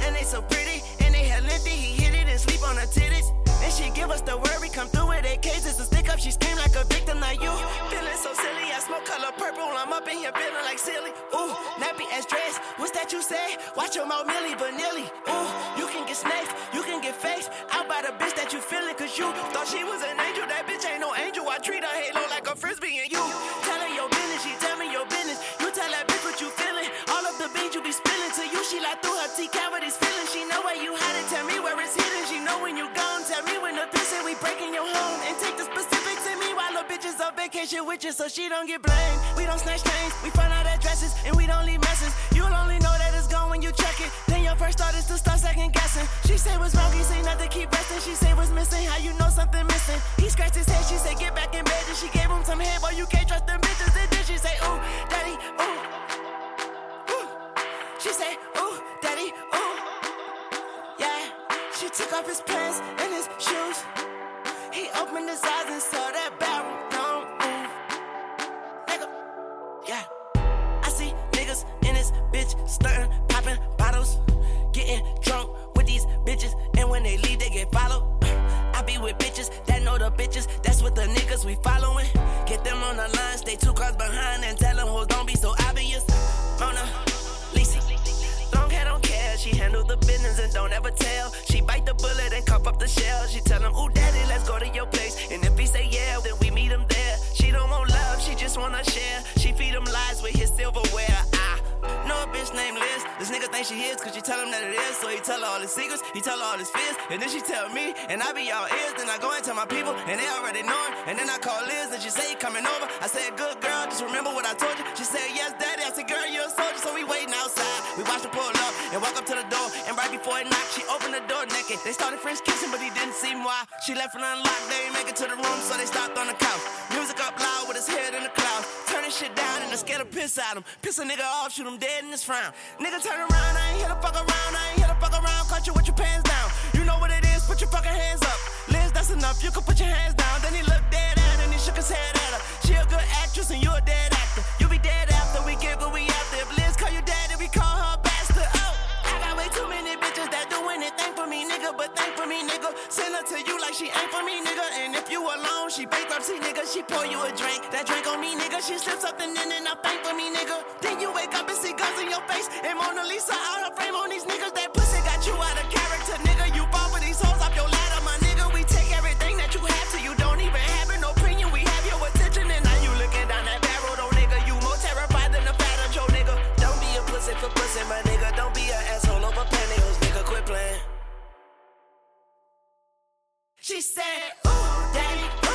And they so pretty, and they had lengthy, he hit it and sleep on her titties. And she give us the word, we come through with eight cases to stick up. She scream like a victim, like you. Feeling so silly, I smoke color purple. I'm up in here feeling like silly. Ooh, nappy ass dress. What's that you say? Watch your mouth, Milli Vanilli. Ooh, you can get snaked, you can get faced. Out by the bitch that you feeling, cause you thought she was an angel. That bitch ain't no angel. I treat her halo like a frisbee, and you like through her T cavities feeling. She know where you had it, tell me where it's hidden. She know when you gone, tell me when the piss and we breaking your home. And take the specifics in me while the bitches on vacation with you so she don't get blamed. We don't snatch chains, we find out addresses, and we don't leave messes. You'll only know that it's gone when you check it. Then your first thought is to start second guessing. She say what's wrong, he say nothing, keep resting. She say what's missing, how you know something missing. He scratched his head, she say get back in bed, and she gave him some head, boy you can't trust them bitches. And then she say ooh, daddy. Ooh. She say, ooh, daddy, ooh. Yeah. She took off his pants and his shoes. He opened his eyes and saw that barrel don't move. Nigga, yeah. I see niggas in this bitch stirring, popping bottles, getting drunk with these bitches, and when they leave, they get followed. I be with bitches that know the bitches. That's what the niggas we following. Get them on the line, stay two cars behind, and tell them hoes don't be so obvious. Mona, the business and don't ever tell. She bite the bullet and cough up the shell. She tell him, Ooh, daddy, let's go to your place. And if he say yeah, then we meet him there. She don't want love, she just wanna share. She feed him lies with his silverware. I know a bitch named Liz. This nigga think she his, cause she tell him that it is. So he tell her all his secrets, he tell her all his fears. And then she tell me, and I be all ears. Then I go and tell my people, and they already know it. And then I call Liz, and she say, he coming over. I said, good girl, just remember what I told you. She said, yes, daddy. I said, girl, you're a soldier. So we waiting outside. We watch the up and walk up to the door. And right before it knocked, she opened the door naked. They started French kissing, but he didn't see why. She left it unlocked, they ain't make it to the room, so they stopped on the couch. Music up loud with his head in the clouds. Turning shit down and I scared to piss at him. Piss a nigga off, shoot him dead in his frown. Nigga turn around, I ain't here to fuck around, I ain't here to fuck around. Caught you with your pants down. You know what it is, put your fucking hands up. Liz, that's enough, you can put your hands down. Then he looked dead at her and he shook his head at her. She a good actress and you a dead actor. You be dead after we what we after. If Liz too many bitches that do anything for me, nigga, but thank for me, nigga. Send her to you like she ain't for me, nigga. And if you alone, she bankruptcy, nigga. She pour you a drink, that drink on me, nigga. She slips something in and I thank for me, nigga. Then you wake up and see guns in your face and Mona Lisa out her frame on these niggas. That pussy got you out of character, nigga. You fall for these hoes off your ladder, my nigga. We take everything that you have till you don't even have an opinion. We have your attention and now you looking down that barrel, though, nigga. You more terrified than a fatter Joe, nigga. Don't be a pussy for pussy, my nigga. She said, Ooh, daddy,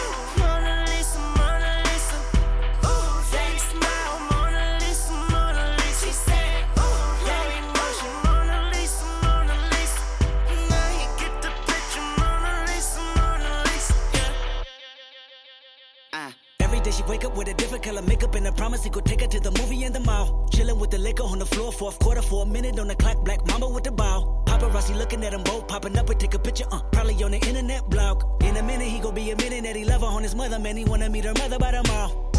she wake up with a different color makeup and a promise he could take her to the movie in the mall. Chilling with the liquor on the floor, fourth quarter for a minute on the clock. Black mama with the ball. Paparazzi looking at them both, popping up and take a picture. Uh, probably on the internet blog. In a minute he gon' be admitting that he love her on his mother. Man, he wanna meet her mother by the mall.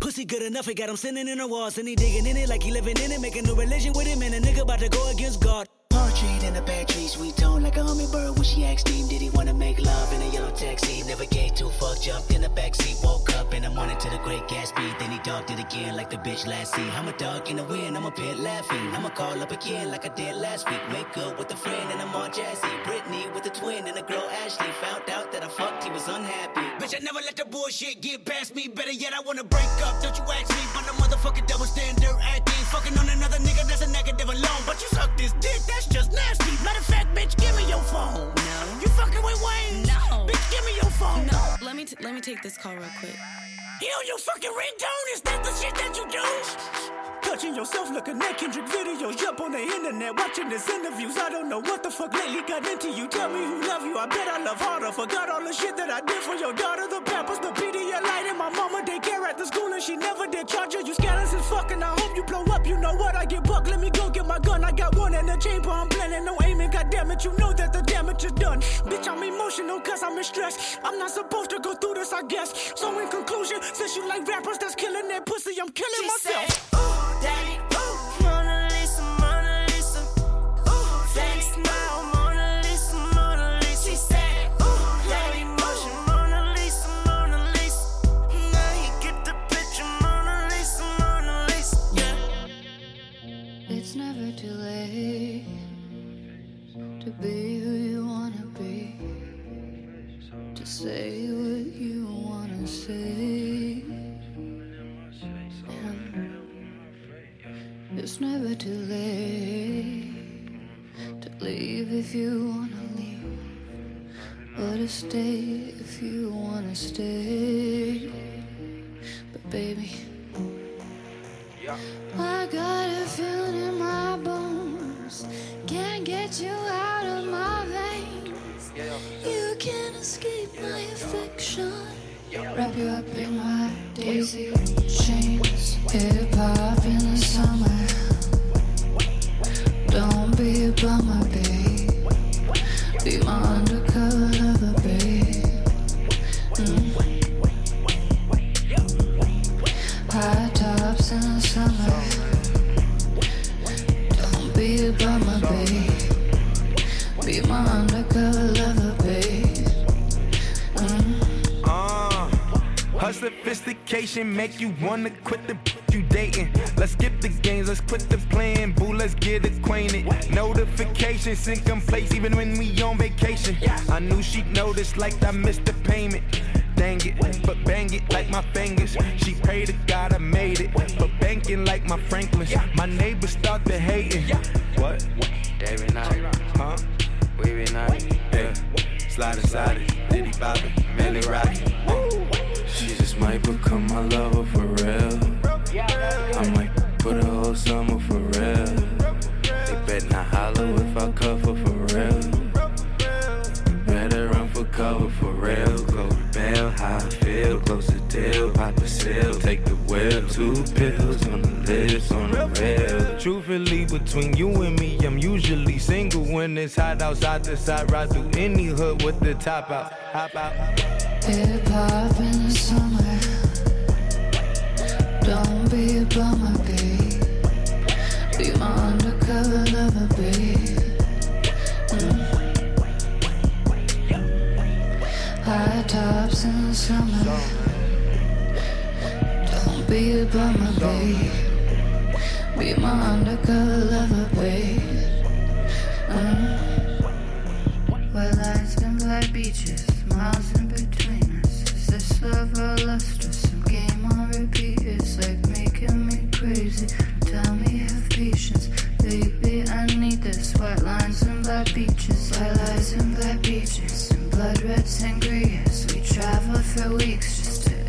Pussy good enough, it got him sitting in the walls and he digging in it like he living in it, making a religion with him and a nigga about to go against God. Portrait in a bad tree, sweet tone like a hummingbird. When she asked him, did he wanna make love in a yellow taxi? Never gave two fuck, jumped in the backseat, woke up in the morning to the great Gatsby. Then he dogged it again like the bitch last see. I'm a dog in the wind, I'm a pit laughing. I'ma call up again like I did last week. Wake up with a friend and I'm all jazzy. Brittany with a twin and a girl Ashley. Found out that I fucked, he was unhappy. Bitch, I never let the bullshit get past me. Better yet, I wanna break up. Don't you ask me, but the motherfucking double standard acting. Fucking on another nigga, that's a negative alone. But you suck this dick, that's just nasty. Matter of fact, bitch, give me your phone. No. You fucking with Wayne? No. Bitch, give me your phone. No, let me t- let me take this call real quick. He on your fucking ringtone? Is that the shit that you do? Touching yourself looking at Kendrick videos, up on the internet, watching his interviews. I don't know what the fuck lately got into you. Tell me who love you. I bet I love harder. Forgot all the shit that I did for your daughter. The pampers, the Pedialyte, and my mama daycare at the school, and she never did charge her. You scandalous as fuck, and I hope you blow up. You know what? I get buck. Let me go get my gun. I got one in the chamber. I'm planning no aiming. God damn it, you know that the damage is done. Bitch, I'm emotional cause I'm in stress. I'm not supposed to go through this, I guess. So in conclusion, since you like rappers that's killing that pussy, I'm killing She myself. said, Ooh, daddy, say. It's never too late to leave if you wanna leave, or to stay if you wanna stay. But baby. I got a feeling in my bones. Can't get you out of my veins. You can't escape my affection. Wrap you up in my daisy chains. Hip hop in the summer. Don't be a bummer, babe. Be my undercover lover, babe. Mm. High tops in the summer. Don't be a bummer, sophistication make you wanna quit the you dating. Let's skip the games, let's quit the playing. Boo, let's get acquainted. Notifications sync in place even when we on vacation. I knew she'd notice like I missed the payment. Dang it, but bang it like my fingers. She prayed to God I made it, but banking like my Franklins. My neighbors start to hating. What? David Knight. Huh? We be night. Hey, slide inside it, Diddy Bobby, Millie Rocky. She might become my lover for real. I might put a whole summer for real. They bet not holler if I cover for real. Better run for cover for real. Go bail, how I feel. Close the deal, pop a seal. Take the wheel, two pills on the lips, on the rail. Truthfully, between you and me, I'm usually single when it's hot outside the side. Ride through any hood with the top out. Hop out. Hip hop in the summer. Don't be a bummer, babe. Be my undercover lover, babe. Mm. High tops in the summer. Be about my babe. Be my undercover lover, babe. Mm. Lines and black beaches, miles in between us. Is this love or luster? Some game on repeat. It's like making me crazy. Tell me, have patience, baby. I need this. White lines and black beaches, white lines and black beaches, and blood reds and greys. We travel for weeks.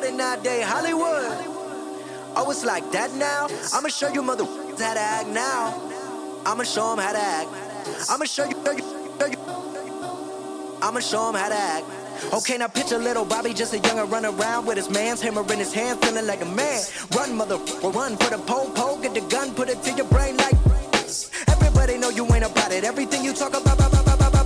like everybody nowadays, Hollywood. Oh, it's like that now? I'ma show you mother how to act now. I'ma show 'em how to act. I'ma show you, show you, show you. I'ma show 'em how to act. Okay, now picture little Bobby, just a younger run around with his man's hammer in his hand, feeling like a man. Run, mother, run for the pole, pole, get the gun, put it to your brain like. Everybody know you ain't about it. Everything you talk about, about, about,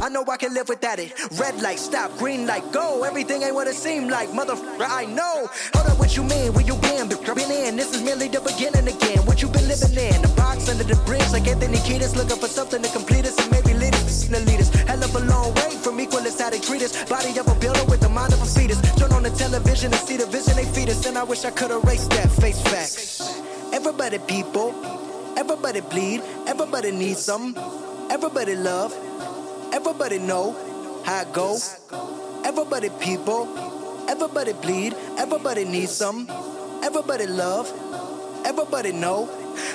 I know I can live without it. Red light, stop, green light, go. Everything ain't what it seemed like, motherfucker. I know. Hold up, what you mean? Where you been? Been in. This is merely the beginning again. What you been living in? The box under the bridge, like Anthony Kiedis, looking for something to complete us and maybe lead us. The leaders, hell of a long way from equal as how they treat us. Body of a builder with the mind of a fetus. Turn on the television and see the vision they feed us, and I wish I could erase that face facts. Everybody, people. Everybody bleed, everybody needs some. Everybody love, everybody know how it go. Everybody people, everybody bleed, everybody needs some. Everybody love, everybody know.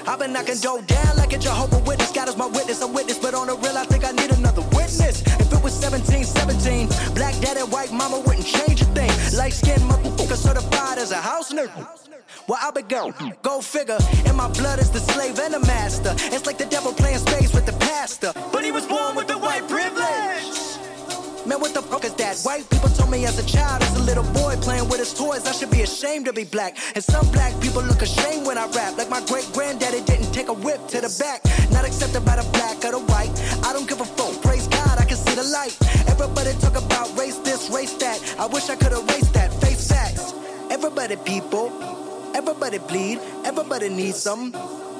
I've been knocking Joe down like a Jehovah Witness. God is my witness, I'm witness, but on the real, I think I need another witness. If it was 17, 17, black daddy, white mama wouldn't change a thing. Light skinned motherfucker certified as a house nigga. Well, I be go, go figure. In my blood is the slave and the master. It's like the devil playing space with the pastor. But he was born with the white privilege. Man, what the fuck is that? White people told me as a child, as a little boy playing with his toys, I should be ashamed to be black. And some black people look ashamed when I rap. Like my great granddaddy didn't take a whip to the back. Not accepted by the black or the white. I don't give a fuck. Praise God, I can see the light. Everybody talk about race this, race that. I wish I could erase that. Face facts. Everybody, people. Everybody bleed, everybody needs some.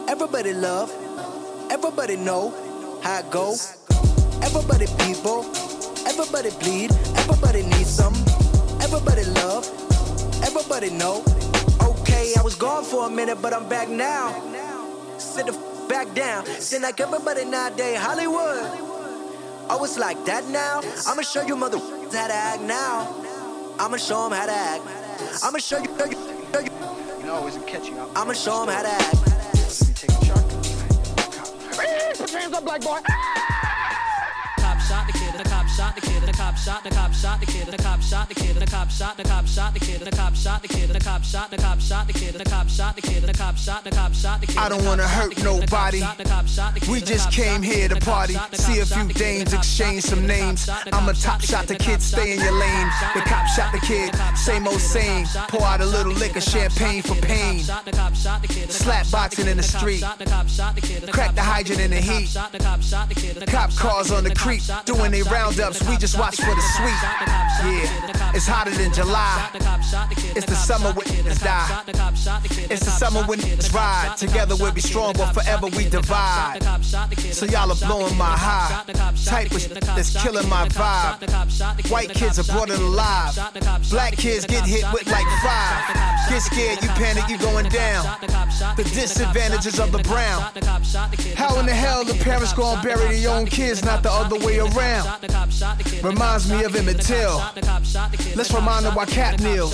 Everybody love, everybody know how it go. Everybody people, everybody bleed, everybody needs some. Everybody love, everybody know. Okay, I was gone for a minute, but I'm back now. Sit the f- back down. Sit like everybody nowadays, Hollywood. Oh, it's like that now? I'ma show you mother how to act now. I'ma show 'em how to act. I'ma show you, show you, show you. You know, I wasn't catching up. I'ma show 'em how to act. Put your hands up, black boy. cop shot the kid, the cop shot the kid, and the cop shot the cop shot the kid, and the cop shot the kid, and the cop shot the cop shot the kid, and the cop shot the kid, and the cop shot the cop shot the kid, and the cop shot the kid, and the cop shot the cop shot the kid. I don't wanna hurt nobody. We just came here to party, see a few dames, exchange some names. I'm a top shot the kid, stay in your lane. The cop shot the kid, same old same. Pour out a little liquor, champagne for pain. Slap boxing in the street, crack the hydrant in the heat. Cop cars on the creek, doing they roundups. We just watch for the sweet. Yeah, it's hotter than July. It's the summer when niggas die. It's the summer when niggas ride. Together we'll be strong, but forever we divide. So y'all are blowing my high. Type of that's killing my vibe. White kids are brought in alive. Black kids get hit with like five. Get scared, you panic, you going down. The disadvantages of the brown. How in the hell the parents gonna bury their own kids, not the other way around? Reminds me of Emmett Till. Let's remind them why Kap kneels.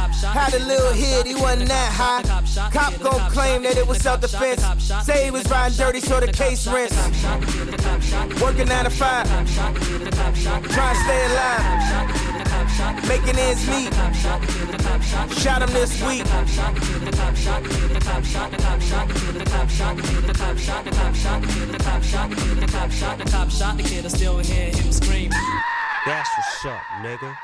Had a little hit, he wasn't that high. Cop gon' claim that it was self-defense. Say he was riding dirty, so the case rents. Working nine to five, trying to stay alive, making ends meet. Shot him this week. The cop shot the kid, I still hear him scream. That's what's up, nigga.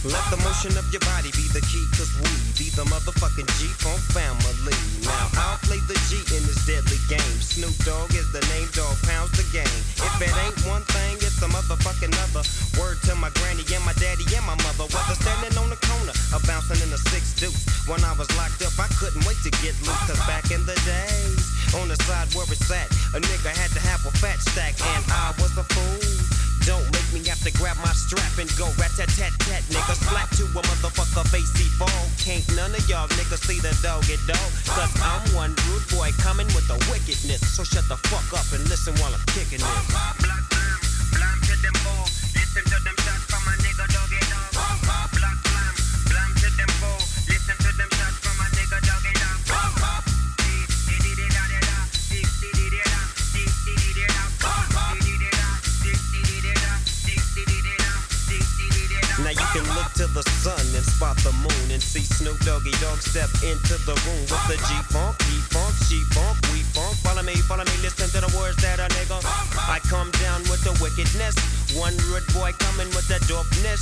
Let the motion of your body be the key, cause we be the motherfucking G-Funk family. Now I'll play the G in this deadly game. Snoop Dogg is the name, dog pounds the game. If it ain't one thing, it's a motherfucking other. Word to my granny and my daddy and my mother. Whether standing on the corner or bouncing in a six deuce. When I was locked up, I couldn't wait to get loose, cause back in the days, on the side where it's at, a nigga had to have a fat stack, and I was a fool. Don't make me have to grab my strap and go rat tat tat tat, nigga. Slap to a motherfucker face he fall. Can't none of y'all niggas see the dog dog. Cause I'm one rude boy coming with the wickedness. So shut the fuck up and listen while I'm kicking this. Black blam, blam to them four. Listen to them shots from a nigga look to the sun and spot the moon and see Snoop Doggy Dogg step into the room with the G Funk, E Funk, She Funk, We Funk. Follow me, follow me, listen to the words that a nigga. I come down with the wickedness. One rude boy coming with the dopeness.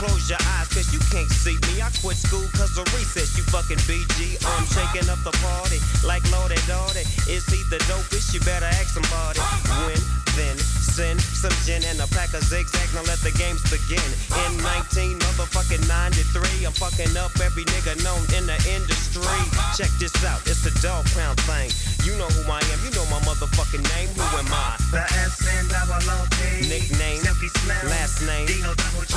Close your eyes, cause you can't see me. I quit school cause of recess, you fucking BG. I'm shaking up the party like Lordy Dottie. Is he the dopest? You better ask somebody. When, then, send some gin and a pack of zigzag. Now let the games begin. In 19 motherfucking 93, I'm fucking up every nigga known in the industry. Check this out, it's a dog pound thing. You know who I am, you know my motherfucking name. Who am I? The S N double Nickname, Silky Slim. last name. Dino double G.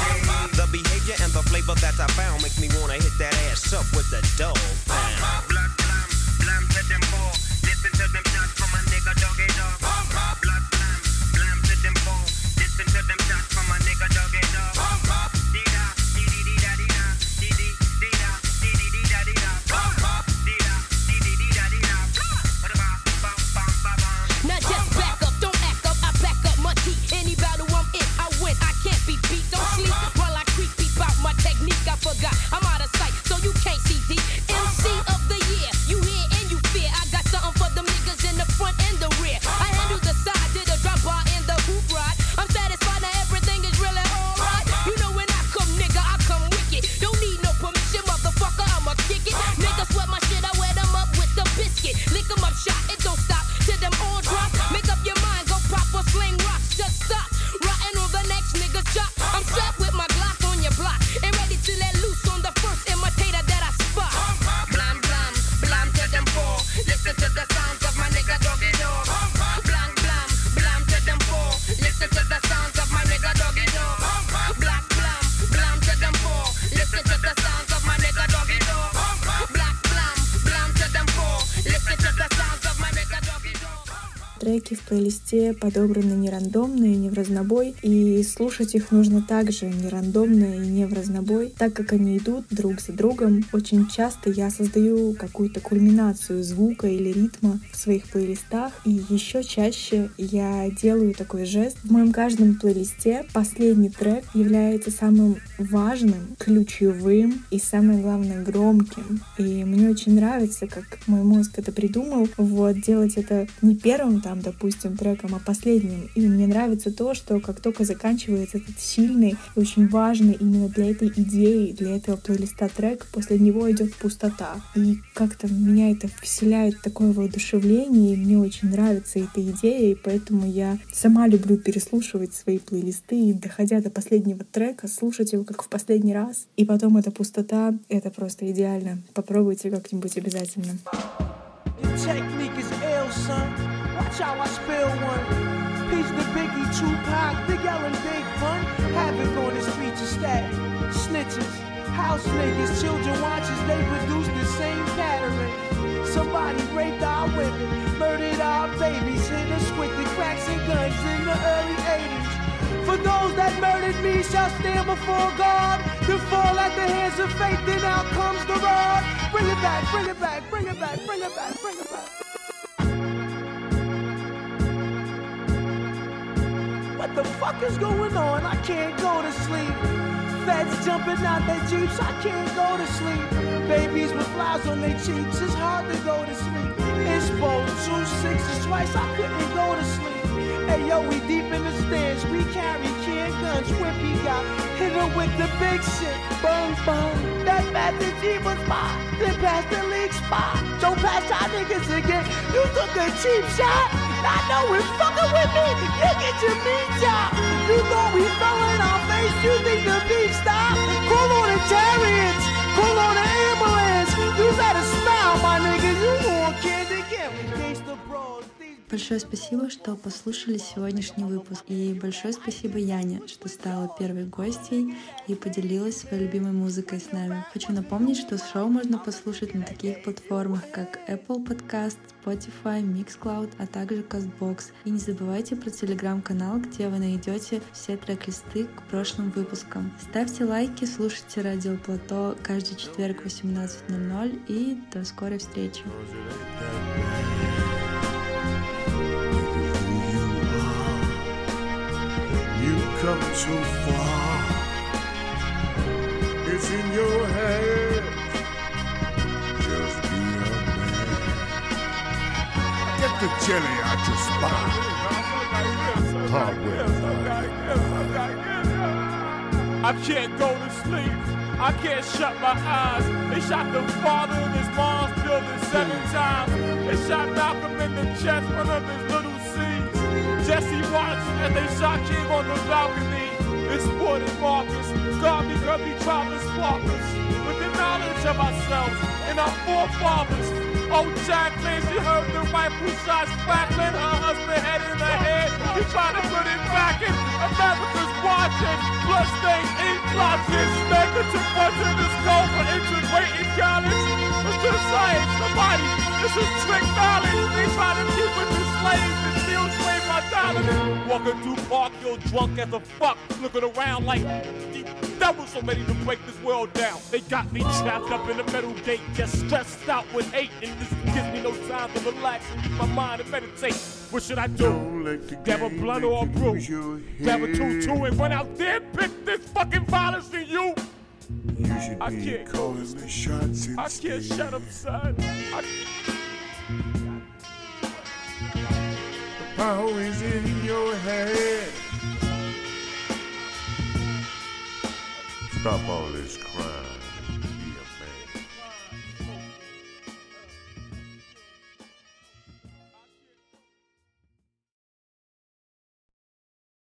The behavior and the flavor that I found make me wanna hit that ass up with the dog pound. Blood blam, blam to them four. Listen to them треки в плейлисте подобраны не рандомно и не в разнобой, и слушать их нужно также не рандомно и не в разнобой, так как они идут друг за другом. Очень часто я создаю какую-то кульминацию звука или ритма в своих плейлистах, и еще чаще я делаю такой жест. В моем каждом плейлисте последний трек является самым важным, ключевым и самое главное громким. И мне очень нравится, как мой мозг это придумал, вот делать это не первым там, допустим, треком, а последним. И мне нравится то, что как только заканчивается этот сильный, очень важный именно для этой идеи, для этого плейлиста трек, после него идет пустота. И как-то меня это вселяет такое воодушевление, и мне очень нравится эта идея, и поэтому я сама люблю переслушивать свои плейлисты и, доходя до последнего трека, слушать его как в последний раз. И потом эта пустота — это просто идеально. Попробуйте как-нибудь обязательно. Your technique is ill, son. Watch how I spill one. Peace to Biggie, Tupac, Big L and Big Pun. Havoc on the streets of static. Snitches, house niggas, children watches, they produce the same pattern. Somebody raped our women, murdered our babies, hit us with the cracks and guns in the early 80s. For those that murdered me shall stand before God to fall at the hands of faith, then out comes the rod. Bring it back, bring it back, bring it back, bring it back, bring it back. What the fuck is going on? I can't go to sleep. Feds jumping out their jeeps, I can't go to sleep. Babies with flowers on their cheeks, it's hard to go to sleep. Exposed two sixes twice, I couldn't go to sleep. Hey yo, we deep in the stands, we carry can guns. Whippy got hit him with the big shit. Bung bung, that Master G was mine. Then past the league spot. Don't pass y'all niggas again. You took a cheap shot. I know it's fucking with me. You get your meat chop. You thought we fell in our face. You think the beef stopped? Call on the chariots. Call on the ambulance. You better smile, my nigga. You want candy. Большое спасибо, что послушали сегодняшний выпуск. И большое спасибо Яне, что стала первой гостьей и поделилась своей любимой музыкой с нами. Хочу напомнить, что шоу можно послушать на таких платформах, как Apple Podcast, Spotify, Mixcloud, а также CastBox. И не забывайте про телеграм-канал, где вы найдете все трек-листы к прошлым выпускам. Ставьте лайки, слушайте Радио Плато каждый четверг в 18.00 и до скорой встречи. Come too far. It's in your head. Just be a man. Get the jelly out your spine. Hardware. I can't go to sleep. I can't shut my eyes. They shot the father in his mom's building seven times. They shot Malcolm in the chest, one of his little. Jesse watched as they shot King on the balcony. It's Wood and Marcus. Garvey because he tried to spark us with the knowledge of ourselves and our forefathers. Oh, Jacqueline, she heard the rifle shots crackling. Her husband head in her head. He tried to put it back in. America's watching. Bloodstains, ink blotches. Negative one to the skull for integrating college. It's the science, the body. This is trick knowledge. They try to keep us enslaved my. Walking through park, yo, drunk as a fuck. Looking around like devils so ready to break this world down. They got me trapped up in the metal gate, just stressed out with hate. And this gives me no time to relax and use my mind and meditate. What should I do? Grab a blunt or a brew? Grab a two-two and run out there and pick this fucking violence in you? You should I be can't calling the shots I can't shut up, son. I... is in your head. Stop all this.